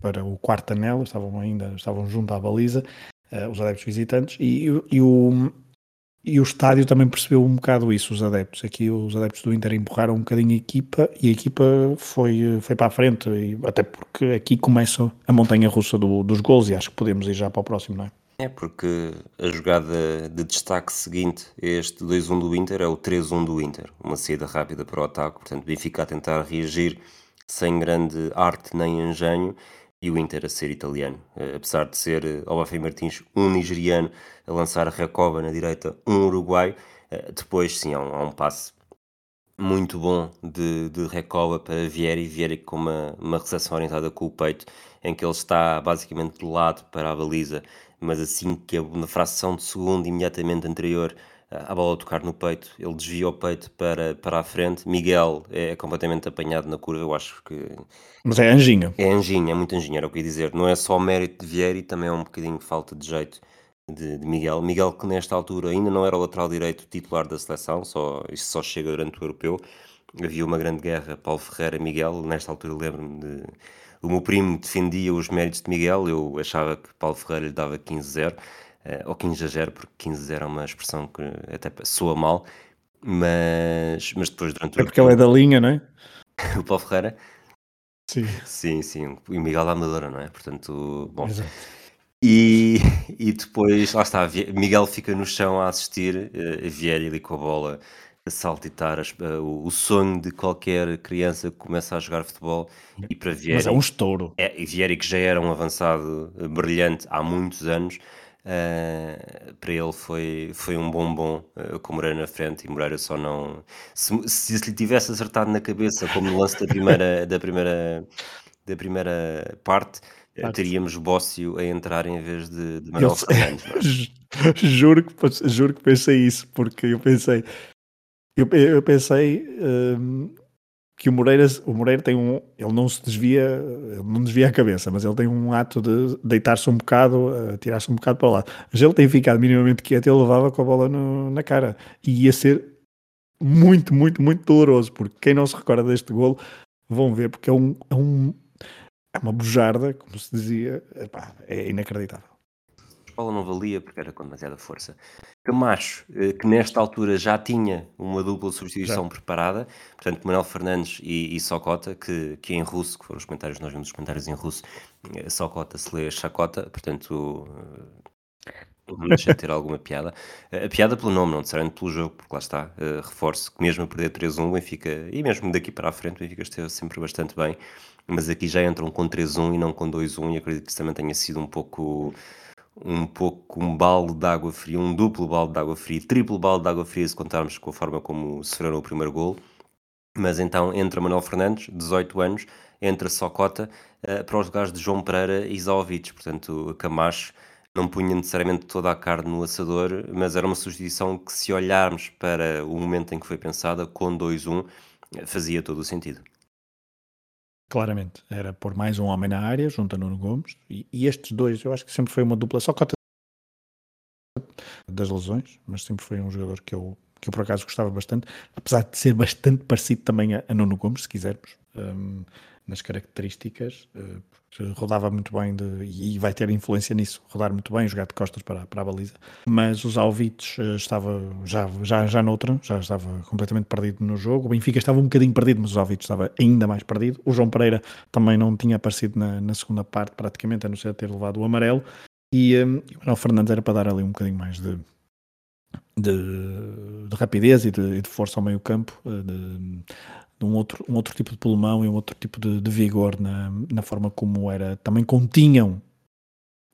para o quarto anel, estavam ainda estavam junto à baliza, uh, os adeptos visitantes, e, e, o, e o estádio também percebeu um bocado isso, os adeptos. Aqui os adeptos do Inter empurraram um bocadinho a equipa e a equipa foi, foi para a frente, e, até porque aqui começa a montanha russa do, dos gols e acho que podemos ir já para o próximo, não é? É porque a jogada de destaque seguinte a este 2-1 do Inter é o 3-1 do Inter, uma saída rápida para o ataque, portanto Benfica a tentar reagir sem grande arte nem engenho e o Inter a ser italiano, eh, apesar de ser eh, Obafemi Martins um nigeriano a lançar a Recoba na direita, um uruguaio, eh, depois sim há um, há um passe muito bom de, de Recoba para Vieri, Vieri com uma, uma recepção orientada com o peito, em que ele está basicamente de lado para a baliza mas assim que na fração de segundo imediatamente anterior à bola tocar no peito, ele desvia o peito para, para a frente. Miguel é completamente apanhado na curva, eu acho que. Mas é anjinho. É anjinho, é muito anjinho, era o que ia dizer. Não é só mérito de Vieri, também é um bocadinho falta de jeito de, de, Miguel. Miguel, que nesta altura ainda não era o lateral direito titular da seleção, só, isso só chega durante o europeu. Havia uma grande guerra, Paulo Ferreira-Miguel. Nesta altura lembro-me de o meu primo defendia os méritos de Miguel, eu achava que Paulo Ferreira lhe dava 15-0, uh, eh, ou 15-0, porque 15-0 é uma expressão que até soa mal, mas, mas depois durante o. É porque ele é da linha, não é? o Paulo Ferreira? Sim. Sim, sim. E Miguel da Amadora, não é? Portanto, bom. Exato. E, e depois, lá está, Miguel fica no chão a assistir, uh, Vieira ali com a bola a saltitar as, uh, o sonho de qualquer criança que começa a jogar futebol e para Vieri, Mas é um estouro. É, Vieri que já era um avançado uh, brilhante há muitos anos, uh, para ele foi, foi um bombom uh, com Moreira na frente e Moreira só não... Se, se, se lhe tivesse acertado na cabeça como no lance da primeira, da primeira, da primeira parte... Teríamos Bócio a entrar em vez de, de Manuel Fernandes. É? juro, que, juro que pensei isso, porque eu pensei, eu, eu pensei um, que o Moreira, o Moreira tem um. Ele não se desvia, ele não desvia a cabeça, mas ele tem um ato de deitar-se um bocado, tirar-se um bocado para o lado. Mas ele tem ficado minimamente quieto, ele levava com a bola no, na cara. E ia ser muito, muito, muito doloroso, porque quem não se recorda deste golo vão ver, porque é um. É, um, é uma bujarda, como se dizia, epá, é inacreditável bola não valia porque era com demasiada força. Camacho, eh, que nesta altura já tinha uma dupla substituição já. preparada, portanto, Manuel Fernandes e, e Socota, que, que em russo, que foram os comentários, nós vimos os comentários em russo, eh, Socota se lê Chacota, portanto, eh, não deixa de ter alguma piada. A piada pelo nome, não necessariamente pelo jogo, porque lá está, reforço que mesmo a perder 3-1, o Benfica, e mesmo daqui para a frente, o Benfica esteve sempre bastante bem, mas aqui já entram com 3-1 e não com 2-1, e acredito que isso também tenha sido um pouco um pouco um balde de água fria, um duplo balde de água fria, triplo balde de água fria se contarmos com a forma como sofreram o primeiro gol. Mas então entra Manuel Fernandes, 18 anos, entra Socota uh, para os lugares de João Pereira e Zaovic. Portanto, Camacho não punha necessariamente toda a carne no assador, mas era uma substituição que, se olharmos para o momento em que foi pensada, com 2-1, fazia todo o sentido. Claramente, era pôr mais um homem na área, junto a Nuno Gomes, e, e estes dois, eu acho que sempre foi uma dupla, só cota das lesões, mas sempre foi um jogador que eu, que eu por acaso gostava bastante, apesar de ser bastante parecido também a, a Nuno Gomes, se quisermos. Um, nas características, uh, rodava muito bem de, e vai ter influência nisso, rodar muito bem, jogar de costas para, para a baliza. Mas os Alvites uh, estava já, já, já noutra, já estava completamente perdido no jogo. O Benfica estava um bocadinho perdido, mas os Alvites estava ainda mais perdido. O João Pereira também não tinha aparecido na, na segunda parte, praticamente, a não ser ter levado o amarelo. E um, o Manuel Fernandes era para dar ali um bocadinho mais de, de, de rapidez e de, de, força ao meio campo, eh, um outro, um outro tipo de pulmão e um outro tipo de, de vigor na, na forma como era, também continham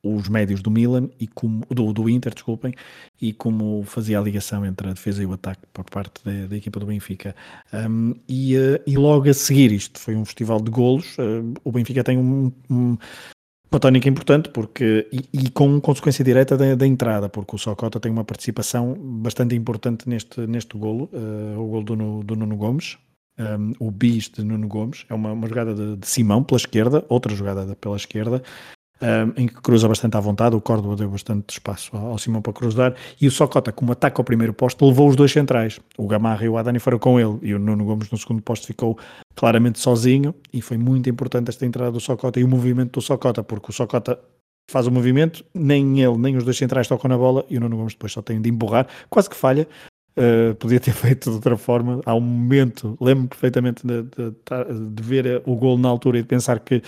os médios do Milan e como do, do Inter, desculpem, e como fazia a ligação entre a defesa e o ataque por parte da, da equipa do Benfica. Um, e, uh, e logo a seguir, isto foi um festival de golos, uh, o Benfica tem um, um, uma tónica importante porque, e, e com consequência direta da, da, entrada, porque o Socota tem uma participação bastante importante neste, neste golo, uh, o golo do, do Nuno Gomes, um, o bis de Nuno Gomes, é uma, uma jogada de, de, Simão pela esquerda, outra jogada de, pela esquerda, um, em que cruza bastante à vontade, o Córdoba deu bastante espaço ao, ao Simão para cruzar, e o Socota, como ataca ao primeiro posto, levou os dois centrais, o Gamarra e o Adani foram com ele, e o Nuno Gomes no segundo posto ficou claramente sozinho, e foi muito importante esta entrada do Socota e o movimento do Socota, porque o Socota faz o movimento, nem ele, nem os dois centrais tocam na bola, e o Nuno Gomes depois só tem de empurrar, quase que falha, Uh, podia ter feito de outra forma. Há um momento, lembro-me perfeitamente de, de, de, ver o gol na altura e de pensar que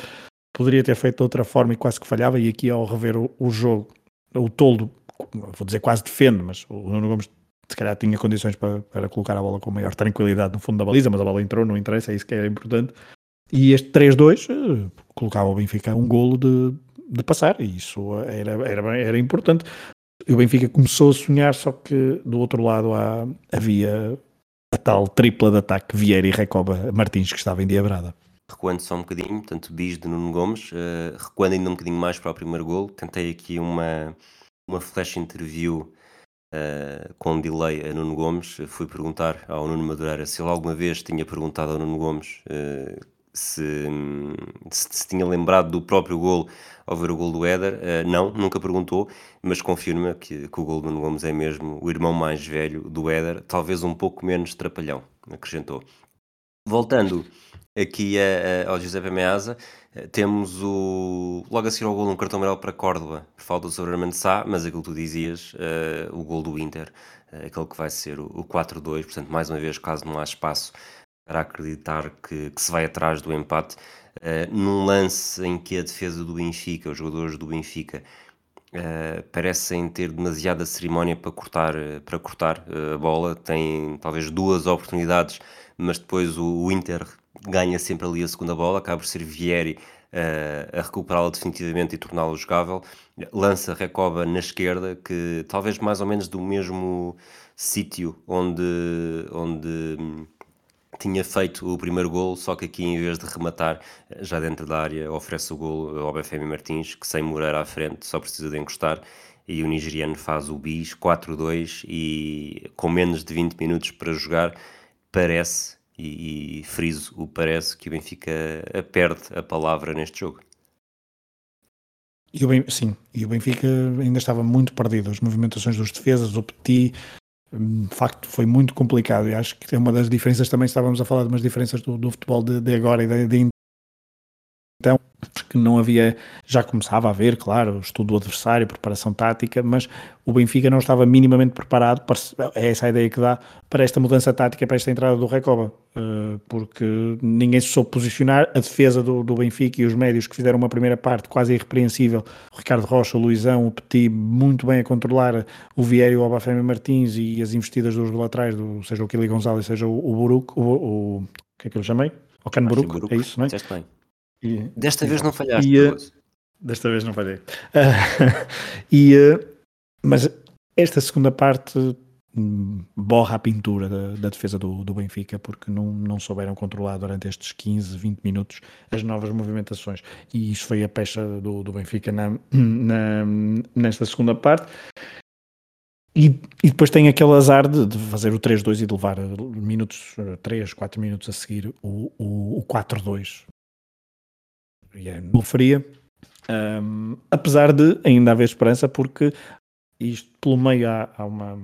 poderia ter feito de outra forma e quase que falhava. E aqui, ao rever o, o jogo, o toldo, vou dizer quase defende, mas o Nuno Gomes se calhar tinha condições para, para colocar a bola com maior tranquilidade no fundo da baliza, mas a bola entrou, não interessa, é isso que é importante. E este 3-2 uh, colocava o Benfica um golo de, de passar, e isso era, era, era importante. O Benfica começou a sonhar, só que do outro lado há, havia a tal tripla de ataque Vieira e Recoba Martins que estava endiabrada recuando só um bocadinho, portanto, bis de Nuno Gomes, uh, recuando ainda um bocadinho mais para o primeiro gol, tentei aqui uma, uma flash interview uh, com delay a Nuno Gomes, fui perguntar ao Nuno Madureira se ele alguma vez tinha perguntado ao Nuno Gomes uh, se, se, se, tinha lembrado do próprio gol ao ver o gol do Éder, uh, não, nunca perguntou, mas confirma que, que o gol do Nuno Gomes é mesmo o irmão mais velho do Éder, talvez um pouco menos trapalhão, acrescentou. Voltando aqui a, a, ao Giuseppe eh, temos o, logo a seguir ao gol um cartão amarelo para Córdoba, por falta sobre Armando Sá, mas aquilo que tu dizias, uh, o gol do Inter, uh, aquele que vai ser o, o 4-2, portanto, mais uma vez, caso não há espaço para acreditar que, que se vai atrás do empate, uh, num lance em que a defesa do Benfica, os jogadores do Benfica, Uh, parecem ter demasiada cerimónia para cortar, para cortar a bola, têm talvez duas oportunidades mas depois o, o Inter ganha sempre ali a segunda bola, acaba por ser Vieri a recuperá-la definitivamente e torná-la jogável. Lança Recoba na esquerda, que talvez mais ou menos do mesmo sítio onde, onde hum, tinha feito o primeiro gol, só que aqui em vez de rematar já dentro da área, oferece o gol ao BFM Martins, que sem Moreira à frente só precisa de encostar e o nigeriano faz o bis 4-2 e com menos de 20 minutos para jogar parece, e, e friso o parece, que o Benfica perde a palavra neste jogo. E o ben, sim, e o Benfica ainda estava muito perdido. As movimentações dos defesas, o Petit, de facto foi muito complicado. E acho que é uma das diferenças também. Estávamos a falar de umas diferenças do, do futebol de, de, agora e de então que não havia, já começava a haver, claro, estudo do adversário, preparação tática, mas o Benfica não estava minimamente preparado, para, é essa a ideia que dá, para esta mudança tática, para esta entrada do Recoba, eh, porque ninguém se soube posicionar, a defesa do, do Benfica e os médios que fizeram uma primeira parte quase irrepreensível, o Ricardo Rocha, o Luizão, o Petit, muito bem a controlar o Vieira, o Abafemi Martins e as investidas dos laterais, do, seja o Kili Gonzalez, seja o, o Buruc, o, o, o que é que eu lhe chamei? O Can Buruc, é isso, não é? E, Desta vez não falhaste. E, uh, desta vez não falhei. Uh, e, uh, mas esta segunda parte hum, borra a pintura da, da defesa do, do, Benfica porque não, não souberam controlar durante estes 15, 20 minutos as novas movimentações e isso foi a pecha do, do Benfica na, na, nesta segunda parte e, e, depois tem aquele azar de, de fazer o 3-2 e de levar minutos, 3, 4 minutos a seguir o, o, o 4-2 e é no fria, um, apesar de ainda haver esperança, porque isto pelo meio há, há uma,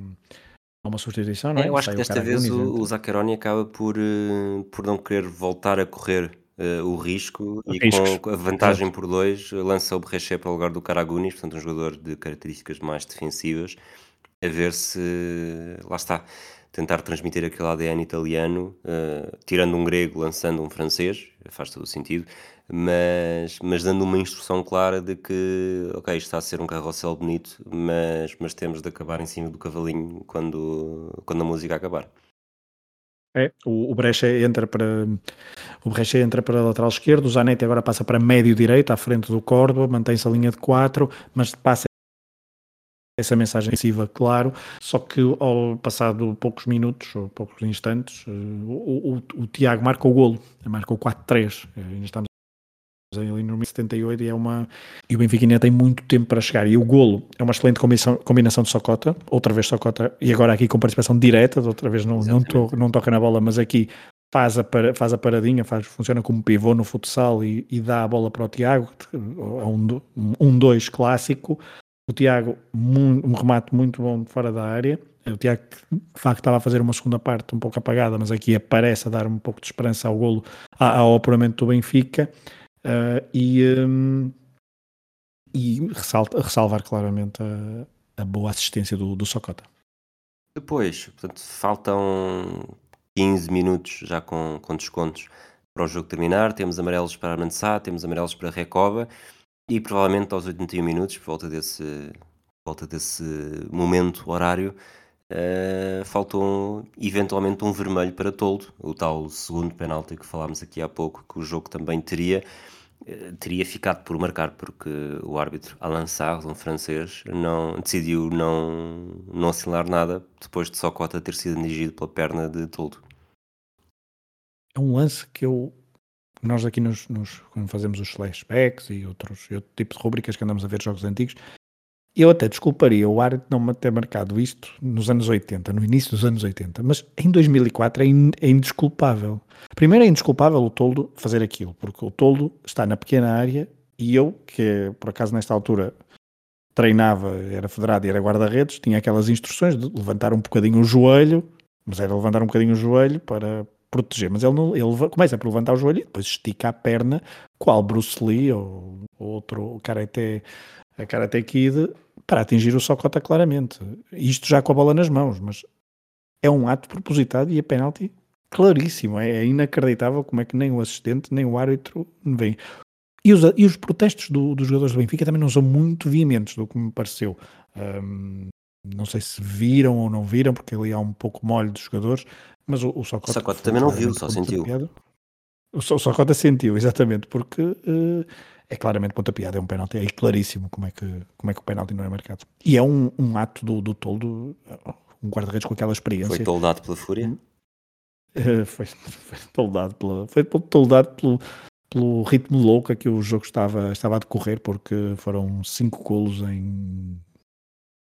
há uma substituição, não é? é eu acho que desta vez o, o Zaccheroni acaba por, uh, por não querer voltar a correr uh, o risco e Riscos. com a vantagem Exato. por dois lança o Berreche para o lugar do Caragunis, portanto um jogador de características mais defensivas, a ver se, lá está, tentar transmitir aquele ADN italiano, uh, tirando um grego, lançando um francês, faz todo o sentido, mas, mas dando uma instrução clara de que, ok, está a ser um carrossel bonito, mas, mas temos de acabar em cima do cavalinho quando, quando a música acabar. É, o, o Brecha entra para o Brecha entra para lateral esquerdo, o Zanetti agora passa para médio direito, à frente do Córdoba, mantém-se a linha de 4, mas passa essa mensagem agressiva, claro, só que ao passado poucos minutos, ou poucos instantes, eh, o, o, o Tiago marca o golo, marca o 4-3, eh, ainda estamos ali no 78 e é uma e o Benfica ainda tem muito tempo para chegar e o golo é uma excelente combinação, combinação de Socota, outra vez Socota e agora aqui com participação direta, outra vez não, não, to, não toca na bola mas aqui faz a, faz a paradinha, faz, funciona como pivô no futsal e, e dá a bola para o Tiago, a um, um dois clássico. O Tiago, um remate muito bom fora da área. O Tiago, de facto, estava a fazer uma segunda parte um pouco apagada, mas aqui aparece a dar um pouco de esperança ao golo, ao apuramento do Benfica. Uh, e, um, e ressalta, ressalvar claramente a, a boa assistência do, do Socota. Depois, portanto, faltam 15 minutos já com, com descontos para o jogo terminar. Temos amarelos para Armansá, temos amarelos para Recoba e provavelmente aos 81 minutos, por volta desse, por volta desse momento horário, uh, faltou eventualmente um vermelho para Toldo, o tal segundo penalti que falámos aqui há pouco, que o jogo também teria. Eh, teria ficado por marcar porque o árbitro Alain Sarr, um francês, não, decidiu não, não assinalar nada depois de Socota ter sido dirigido pela perna de Toldo. É um lance que eu nós aqui nos, nos quando fazemos os flashbacks e outros e outro tipo de rubricas que andamos a ver jogos antigos, eu até desculparia o árbitro não ter marcado isto nos anos 80, no início dos anos 80, mas em 2004 é, in, é indesculpável. Primeiro é indesculpável o Toldo fazer aquilo, porque o Toldo está na pequena área e eu, que por acaso nesta altura treinava, era federado e era guarda-redes, tinha aquelas instruções de levantar um bocadinho o joelho, mas era levantar um bocadinho o joelho para proteger, mas ele, não, ele começa por levantar o joelho e depois estica a perna, qual Bruce Lee ou, ou outro Karate a Karate Kid para atingir o Socota claramente. Isto já com a bola nas mãos, mas é um ato propositado e a penalti claríssimo. É, é inacreditável como é que nem o assistente nem o árbitro vem. E os, e os protestos do, dos jogadores do Benfica também não são muito veementes, do que me pareceu. Um, não sei se viram ou não viram, porque ali há um pouco molho dos jogadores, mas o, o Socota, Socota também não viu, só sentiu. O Socota sentiu, exatamente, porque uh, é claramente pontapiado, é um pênalti, é claríssimo como é que, como é que o pênalti não é marcado. E é um, um ato do, do toldo, um guarda-redes com aquela experiência. Foi toldado pela fúria? Uh, foi, foi toldado, pela, foi toldado pelo, pelo ritmo louco a que o jogo estava, estava a decorrer, porque foram 5 golos em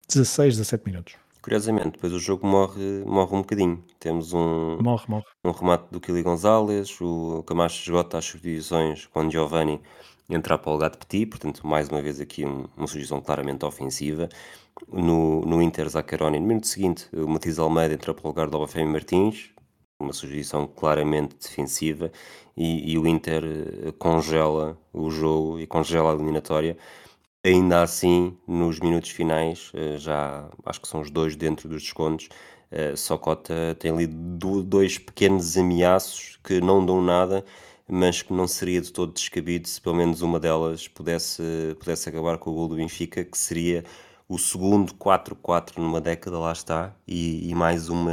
16, 17 minutos. Curiosamente, depois o jogo morre, morre um bocadinho. Temos um, morre, morre. um remate do Kili Gonzalez, o Camacho esgota as subdivisões com Giovanni entrar para o Gato Petit, portanto, mais uma vez aqui um, uma sugestão claramente ofensiva. No, no Inter, Zaccaroni, no minuto seguinte, o Matias Almeida entra para o lugar do Obafemi Martins, uma sugestão claramente defensiva, e, e, o Inter eh, congela o jogo e congela a eliminatória. Ainda assim, nos minutos finais, eh, já acho que são os dois dentro dos descontos, eh, Socota tem ali dois pequenos ameaços que não dão nada mas que não seria de todo descabido se pelo menos uma delas pudesse, pudesse acabar com o gol do Benfica, que seria o segundo 4-4 numa década, lá está, e, e, mais uma,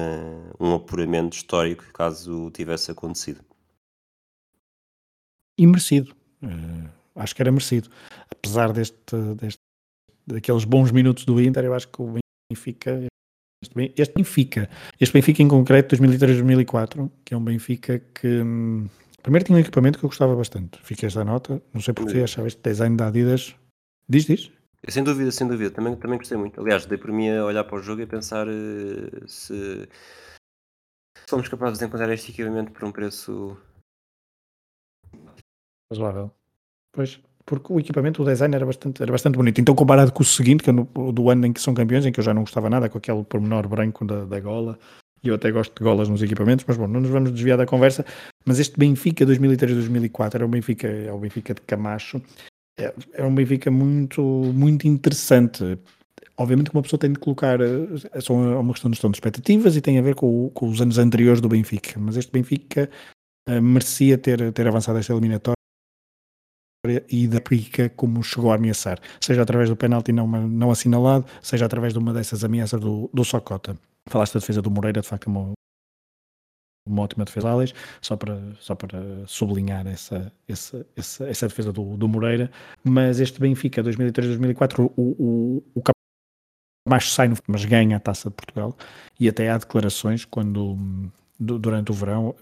um apuramento histórico caso tivesse acontecido. E merecido. Uh, acho que era merecido. Apesar deste, deste, daqueles bons minutos do Inter, eu acho que o Benfica este, este Benfica, este Benfica em concreto, 2003-2004, que é um Benfica que hum, Primeiro tinha um equipamento que eu gostava bastante. Fiquei esta nota. Não sei porque achava este design da Adidas. Diz, diz? Sem dúvida, sem dúvida. Também, também gostei muito. Aliás, dei por mim a olhar para o jogo e a pensar uh, se somos capazes de encontrar este equipamento por um preço razoável. Pois, porque o equipamento, o design era bastante, era bastante bonito. Então, comparado com o seguinte, que é no, do ano em que são campeões, em que eu já não gostava nada, com aquele pormenor branco da, da gola, e eu até gosto de golas nos equipamentos, mas bom, não nos vamos desviar da conversa. Mas este Benfica 2003-2004 era o Benfica, é o Benfica de Camacho, é, é um Benfica muito, muito interessante. Obviamente que uma pessoa tem de colocar, é só uma questão de gestão de expectativas e tem a ver com, com os anos anteriores do Benfica, mas este Benfica uh, merecia ter, ter avançado esta eliminatória e da Prica como chegou a ameaçar, seja através do penalti não, não assinalado, seja através de uma dessas ameaças do, do Socota. Falaste da defesa do Moreira, de facto, é uma, uma ótima defesa Alex, só para, só para sublinhar essa, essa, essa, essa defesa do, do Moreira. Mas este Benfica 2003-2004, o, o, o Camacho sai, no, mas ganha a taça de Portugal e até há declarações quando durante o verão.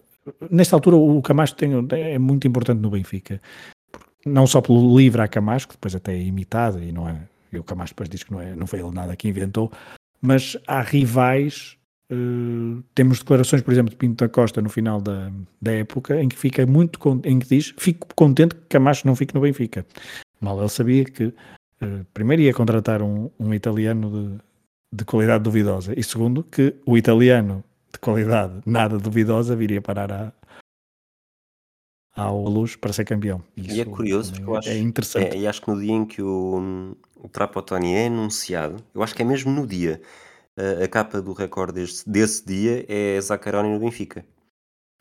Nesta altura, o Camacho tem, é muito importante no Benfica, não só pelo livre a Camacho, que depois até é imitado e não é. E o Camacho depois diz que não, é, não foi ele nada que inventou, mas há rivais Uh, temos declarações, por exemplo, de Pinto da Costa no final da, da época, em que fica muito em que diz: Fico contente que Camacho não fique no Benfica. Mal ele sabia que uh, primeiro ia contratar um, um italiano de, de, qualidade duvidosa, e segundo, que o italiano de qualidade nada duvidosa viria parar a, ao Luz para ser campeão. Isso e é curioso porque eu é acho, é interessante. É, e acho que no dia em que o, o Trapotoni é anunciado, eu acho que é mesmo no dia a, capa do recorde desse, desse dia é Zaccaroni no Benfica.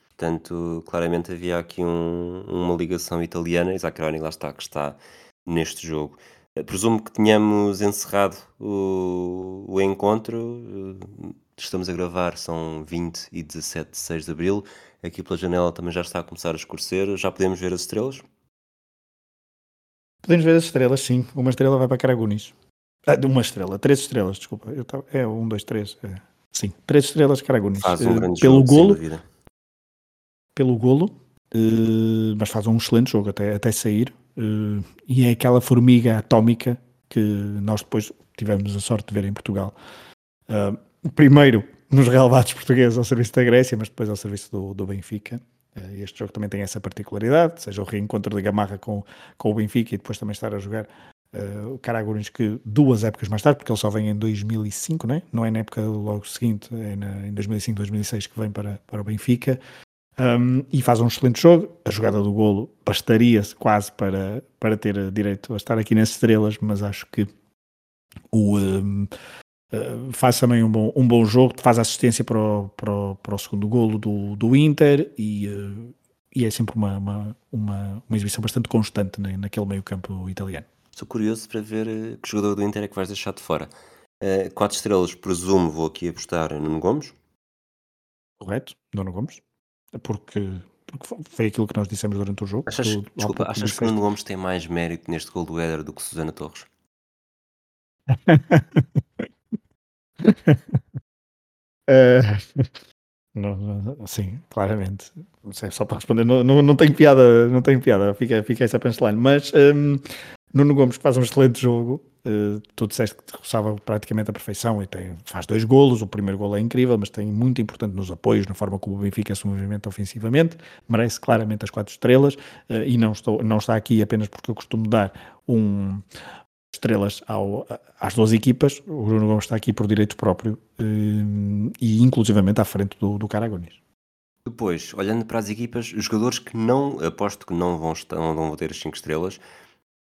Portanto, claramente havia aqui um, uma ligação italiana e Zaccaroni lá está, que está neste jogo. Eh, presumo que tenhamos encerrado o, o encontro. Eh, estamos a gravar, são 20 e 17 de 6 de Abril. Aqui pela janela também já está a começar a escurecer. Já podemos ver as estrelas? Podemos ver as estrelas, sim. Uma estrela vai para Caragunis. Ah, de uma estrela, três estrelas, desculpa. Eu tava, é um, dois, três. É. Sim, três estrelas Caragunis. Faz um eh, grande pelo jogo, golo, pelo golo, uh, mas faz um excelente jogo até, até sair. Uh, e é aquela formiga atómica que nós depois tivemos a sorte de ver em Portugal. Uh, primeiro nos relevados portugueses ao serviço da Grécia, mas depois ao serviço do, do Benfica. Este jogo também tem essa particularidade, seja o reencontro de Gamarra com, com o Benfica e depois também estar a jogar Uh, o Caraguris que duas épocas mais tarde, porque ele só vem em 2005, não é? Não é na época logo seguinte, é na, em 2005, 2006 que vem para, para o Benfica. Um, e faz um excelente jogo. A jogada do golo bastaria quase para, para ter direito a estar aqui nas estrelas, mas acho que o, um, uh, eh, faz também um bom, um bom jogo, faz assistência para o, para o, para o segundo golo do, do Inter e, uh, e é sempre uma, uma, uma, uma exibição bastante constante naquele meio campo italiano. Estou curioso para ver eh, que jogador do Inter é que vais deixar de fora. Uh, quatro estrelas, presumo, vou aqui apostar em Nuno Gomes. Correto, Nuno Gomes. Porque, porque foi aquilo que nós dissemos durante o jogo. Achas, tu, desculpa, achas que o Nuno Gomes tem mais mérito neste gol do Éder do que Susana Torres? uh, não, não, sim, claramente. Sei, só para responder, não, não, não tem piada, não tem piada, fica, fica essa punchline. Mas um, Nuno Gomes faz um excelente jogo, uh, tu disseste que roçava praticamente a perfeição e tem, faz dois golos, o primeiro golo é incrível, mas tem muito importante nos apoios, na forma como o Benfica se movimenta ofensivamente, merece claramente as quatro estrelas. Uh, e não, estou, não está aqui apenas porque eu costumo dar um, estrelas ao, às duas equipas, o Nuno Gomes está aqui por direito próprio uh, e inclusivamente à frente do, do Caragones. Depois, olhando para as equipas, os jogadores que não, aposto que não vão, não vão ter as 5 estrelas,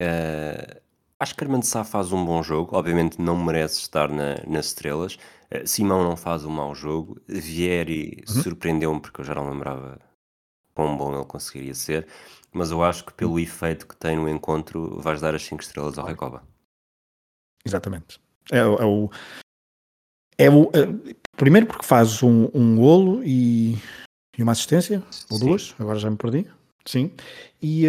Uh, acho que Armando Sá faz um bom jogo, obviamente não merece estar na, nas estrelas. Uh, Simão não faz um mau jogo. Vieri uhum. surpreendeu-me porque eu já não lembrava quão bom ele conseguiria ser. Mas eu acho que pelo uhum. efeito que tem no encontro, vais dar as 5 estrelas ao Recoba. Exatamente. É, é o. É o é, primeiro porque faz um, um golo e, e uma assistência, ou duas, agora já me perdi. Sim. E,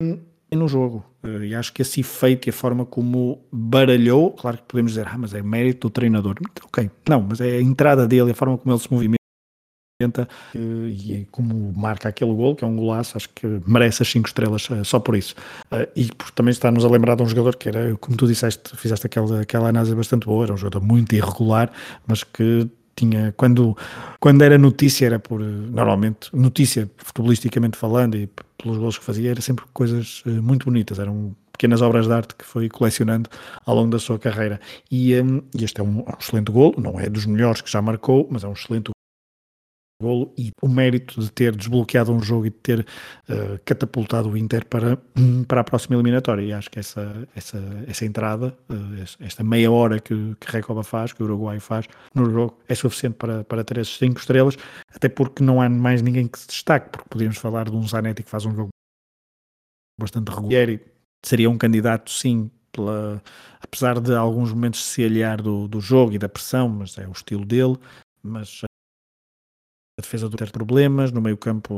um, no jogo. Eh, e acho que esse efeito e a forma como baralhou, claro que podemos dizer, ah, mas é mérito do treinador. Ok, não, mas é a entrada dele, a forma como ele se movimenta eh, e é como marca aquele gol, que é um golaço, acho que merece as 5 estrelas eh, só por isso. E também está-nos a lembrar de um jogador que era, como tu disseste, fizeste aquela, aquela análise bastante boa, era um jogador muito irregular, mas que tinha quando quando era notícia era por normalmente notícia futebolisticamente falando e pelos gols que fazia era sempre coisas eh, muito bonitas eram pequenas obras de arte que foi colecionando ao longo da sua carreira e, um, este é um, um excelente gol não é dos melhores que já marcou mas é um excelente golo e o mérito de ter desbloqueado um jogo e de ter uh, catapultado o Inter para, para a próxima eliminatória. E acho que essa, essa, essa entrada, uh, esta meia hora que, que Recoba faz, que o Uruguai faz no jogo, é suficiente para, para ter essas cinco estrelas, até porque não há mais ninguém que se destaque, porque podíamos falar de um Zanetti que faz um jogo bastante regular e seria um candidato, sim, pela, apesar de alguns momentos se alhar do, do jogo e da pressão, mas é o estilo dele, mas defesa do ter problemas, no meio campo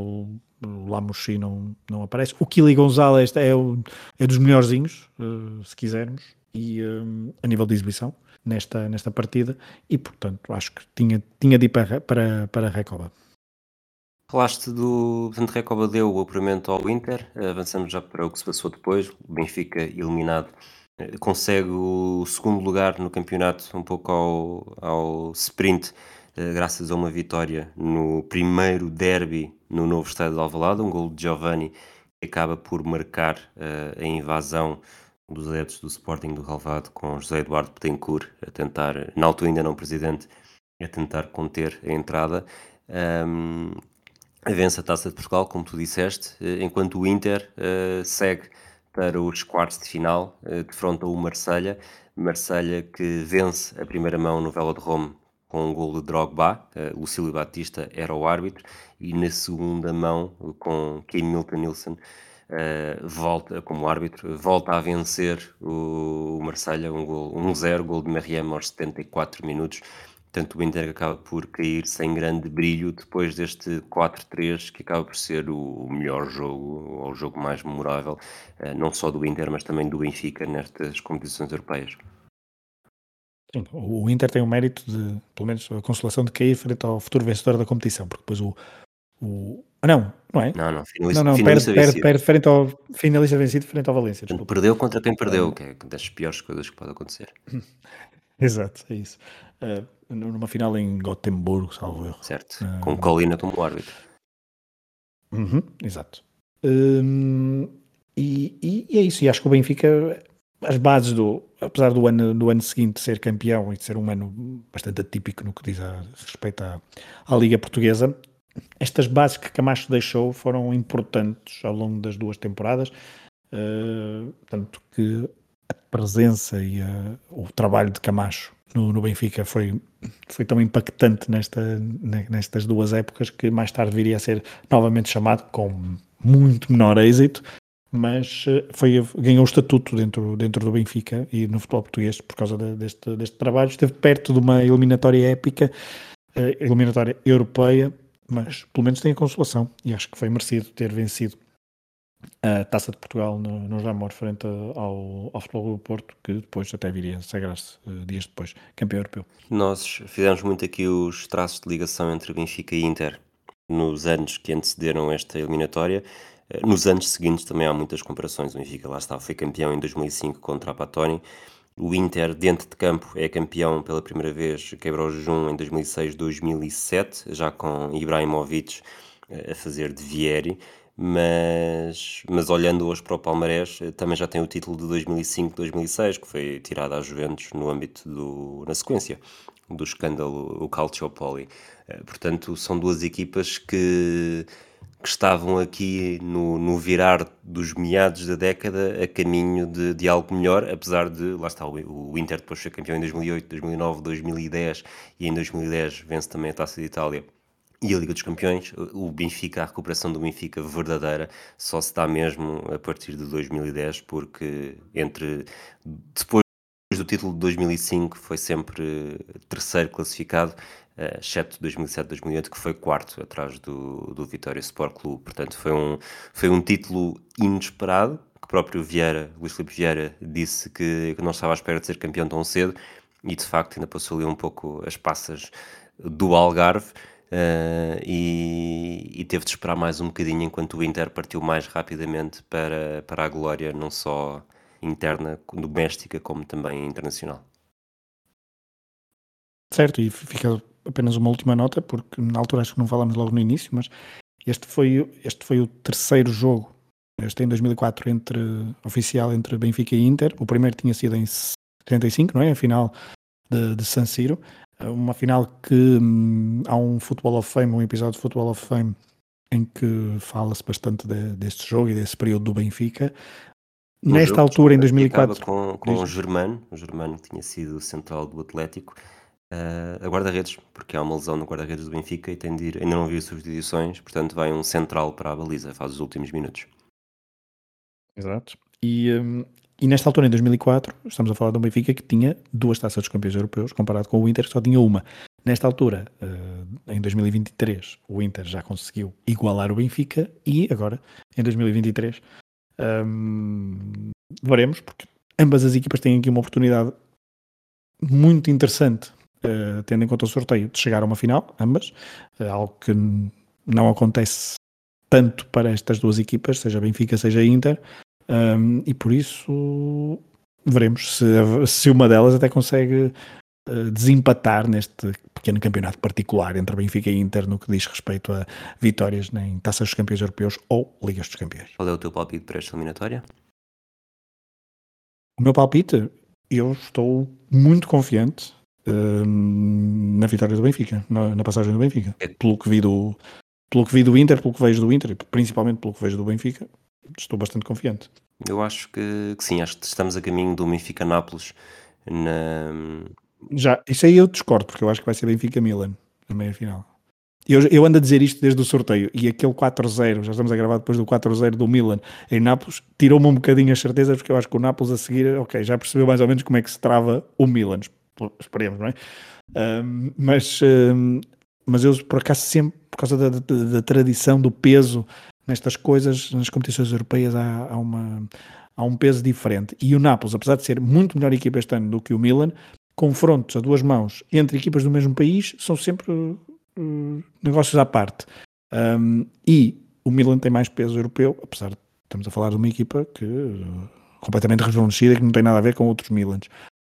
o Lamushi não, não aparece. O Kili Gonzalez é, o, é dos melhorzinhos, uh, se quisermos, e um, a nível de exibição nesta, nesta partida, e portanto acho que tinha, tinha de ir para, para, para a Recoba. Falaste do. Portanto, Recoba deu o apuramento ao Inter, avançamos já para o que se passou depois. O Benfica eliminado eh, consegue o segundo lugar no campeonato, um pouco ao, ao sprint, eh, graças a uma vitória no primeiro derby no novo estádio de Alvalade, um gol de Giovanni que acaba por marcar uh, a invasão dos adeptos do Sporting do Relvado com José Eduardo Petencourt a tentar, na altura ainda não presidente, a tentar conter a entrada. Um, vence a Taça de Portugal, como tu disseste, enquanto o Inter uh, segue para os quartos de final, uh, defronta o Marselha, Marselha que vence a primeira mão no Velodrome com um gol de Drogba, uh, Lucílio Batista era o árbitro, e na segunda mão com Kim Milton Nielsen uh, volta como árbitro, volta a vencer o, o Marselha, um gol 1-0, um gol de Meriem aos 74 minutos, Portanto, o Inter acaba por cair sem grande brilho depois deste 4-3, que acaba por ser o melhor jogo, ou o jogo mais memorável, eh, não só do Inter, mas também do Benfica nestas competições europeias. Sim, o Inter tem o mérito de, pelo menos, a consolação de cair frente ao futuro vencedor da competição, porque depois o. o... Ah, não, não é? Não, não, finalista, não, não perde, perde, perde, frente ao finalista vencido frente ao Valência. Perdeu contra quem perdeu, que é das piores coisas que pode acontecer. Exato, é isso. Uh, numa final em Gotemburgo, salvo erro. Certo, uh, com Colina como árbitro. Uhum, exato. Um, e, e, e, é isso, e acho que o Benfica, as bases do, apesar do ano, do ano seguinte ser campeão e de ser um ano bastante atípico no que diz a respeito à, à Liga Portuguesa, estas bases que Camacho deixou foram importantes ao longo das duas temporadas, uh, tanto que a presença e a, o trabalho de Camacho no, no, Benfica foi, foi tão impactante nesta, nestas duas épocas que mais tarde viria a ser novamente chamado com muito menor êxito, mas eh, foi, ganhou o estatuto dentro, dentro do Benfica e no futebol português por causa de, deste, deste trabalho. Esteve perto de uma eliminatória épica, eh, eliminatória europeia, mas pelo menos tem a consolação e acho que foi merecido ter vencido a Taça de Portugal no, no Jamor frente ao, ao Futebol do Porto, que depois até viria a sagrar-se uh, dias depois, campeão europeu. Nós fizemos muito aqui os traços de ligação entre Benfica e Inter nos anos que antecederam esta eliminatória. Uh, nos anos seguintes também há muitas comparações. O Benfica lá está, foi campeão em 2005 contra a Patoni. O Inter, dentro de campo, é campeão pela primeira vez, quebrou o jejum em 2006-2007, já com Ibrahimovic uh, a fazer de Vieri mas, mas olhando hoje para o Palmarés, eh, também já tem o título de 2005-2006, que foi tirado à Juventus no âmbito do, na sequência do escândalo, o Calciopoli. Eh, portanto, são duas equipas que, que estavam aqui no, no virar dos meados da década a caminho de, de algo melhor, apesar de, lá está, o, o Inter depois foi campeão em 2008, 2009, 2010 e em 2010 vence também a Taça de Itália e a Liga dos Campeões, o Benfica, a recuperação do Benfica verdadeira, só se dá mesmo a partir de 2010, porque entre depois do título de 2005 foi sempre terceiro classificado, uh, exceto 2007-2008 que foi quarto atrás do, do Vitória Sport Clube. Portanto, foi um, foi um título inesperado, que o próprio Vieira, Luís Filipe Vieira, disse que, que não estava à espera de ser campeão tão cedo e de facto ainda passou ali um pouco as passas do Algarve. Uh, e, e, teve de esperar mais um bocadinho enquanto o Inter partiu mais rapidamente para, para a glória, não só interna, doméstica, como também internacional. Certo, e fica apenas uma última nota, porque na altura acho que não falamos logo no início, mas este foi, este foi o terceiro jogo, este em 2004, entre, oficial entre Benfica e Inter. O primeiro tinha sido em 75, não é? A final de, de San Siro. Uma final que hum, há um Football of Fame, um episódio de Football of Fame em que fala-se bastante de, deste jogo e desse período do Benfica. Um Nesta altura, em 2004. Com, com o Germano, o Germano tinha sido central do Atlético, uh, a guarda-redes, porque há uma lesão no guarda-redes do Benfica e tem de ir, ainda não viu substituições, portanto vai um central para a baliza, faz os últimos minutos. Exato. E, um, e nesta altura, em 2004, estamos a falar de um Benfica que tinha duas taças dos campeões europeus, comparado com o Inter, que só tinha uma. Nesta altura, eh, em 2023, o Inter já conseguiu igualar o Benfica e agora, em 2023, um, veremos, porque ambas as equipas têm aqui uma oportunidade muito interessante, uh, tendo em conta o sorteio, de chegar a uma final, ambas, uh, algo que não acontece tanto para estas duas equipas, seja Benfica, seja Inter, um, e por isso veremos se, se uma delas até consegue uh, desempatar neste pequeno campeonato particular entre Benfica e Inter no que diz respeito a vitórias em Taças dos Campeões Europeus ou Ligas dos Campeões. Qual é o teu palpite para esta eliminatória? O meu palpite, eu estou muito confiante na vitória do Benfica, na, na, passagem do Benfica. É. Pelo que vi do, pelo que vi do Inter, pelo que vejo do Inter, principalmente pelo que vejo do Benfica, estou bastante confiante. Eu acho que, que sim, acho que estamos a caminho do Benfica-Nápoles na... Já, isso aí eu discordo, porque eu acho que vai ser Benfica-Milan na meia-final. Eu, eu ando a dizer isto desde o sorteio e aquele 4-0, já estamos a gravar depois do 4-0 do Milan em Nápoles, tirou-me um bocadinho as certezas, porque eu acho que o Nápoles a seguir, ok, já percebeu mais ou menos como é que se trava o Milan, esperemos, não é? Mas, mas eu por acaso sempre, por causa da, da, da, tradição, do peso nestas coisas, nas competições europeias há, há, uma, há um peso diferente. E o Nápoles, apesar de ser muito melhor equipa este ano do que o Milan, confrontos a duas mãos entre equipas do mesmo país são sempre uh, negócios à parte. Um, e o Milan tem mais peso europeu, apesar de estamos a falar de uma equipa que completamente rejuvenescida que não tem nada a ver com outros Milans.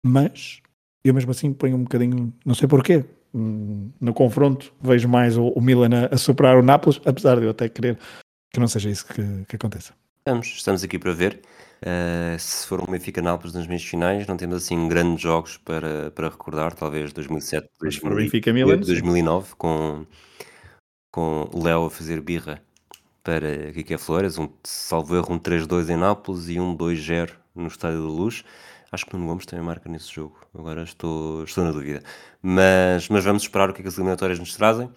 Mas eu mesmo assim ponho um bocadinho, não sei porquê, hum, no confronto vejo mais o, o Milan a, a, superar o Nápoles, apesar de eu até querer que não seja isso que, que aconteça. Estamos, estamos aqui para ver. Uh, se for um Benfica Nápoles nas meias finais, não temos assim grandes jogos para, para recordar, talvez 2007, 2000, Benfica, 2009, com, com o Léo a fazer birra para Kike Flores, um, salvo erro, um 3-2 em Nápoles e um 2-0 no Estádio da Luz. Acho que o Nuno Gomes também marca nesse jogo. Agora estou, estou na dúvida. Mas, mas vamos esperar o que, é que as eliminatórias nos trazem.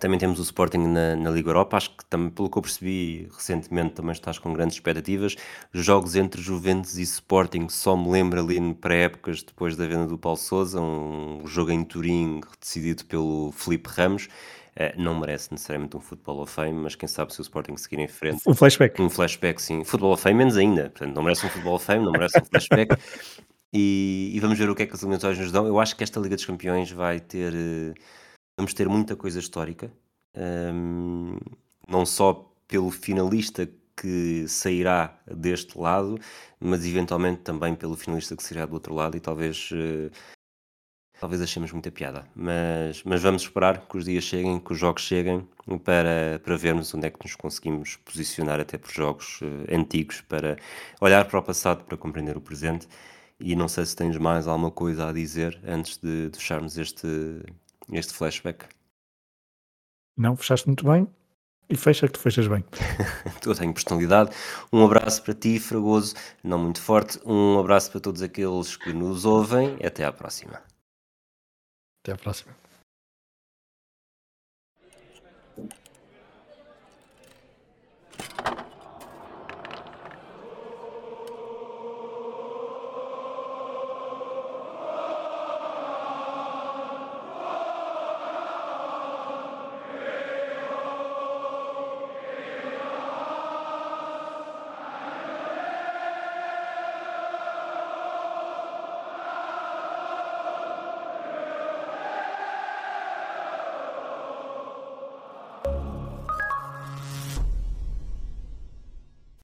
Também temos o Sporting na, na, Liga Europa. Acho que, também, pelo que eu percebi recentemente, também estás com grandes expectativas. Jogos entre Juventus e Sporting só me lembro ali para épocas depois da venda do Paulo Souza. Um jogo em Turim decidido pelo Felipe Ramos. Uh, não merece necessariamente um Football of Fame, mas quem sabe se o Sporting seguir em frente. Um flashback. Um flashback, sim. Football of Fame menos ainda. Portanto, não merece um Football of Fame, não merece um flashback. e, e, vamos ver o que é que as eliminatórias nos dão. Eu acho que esta Liga dos Campeões vai ter. Uh, vamos ter muita coisa histórica. Um, não só pelo finalista que sairá deste lado, mas eventualmente também pelo finalista que sairá do outro lado e talvez uh, talvez achemos muita piada, mas, mas vamos esperar que os dias cheguem, que os jogos cheguem para, para vermos onde é que nos conseguimos posicionar até por jogos uh, antigos, para olhar para o passado, para compreender o presente. E não sei se tens mais alguma coisa a dizer antes de, de fecharmos este, este flashback. Não, fechaste muito bem e fecha que tu fechas bem. tu tenho personalidade. Um abraço para ti, Fragoso, não muito forte. Um abraço para todos aqueles que nos ouvem. Até à próxima. Até a próxima.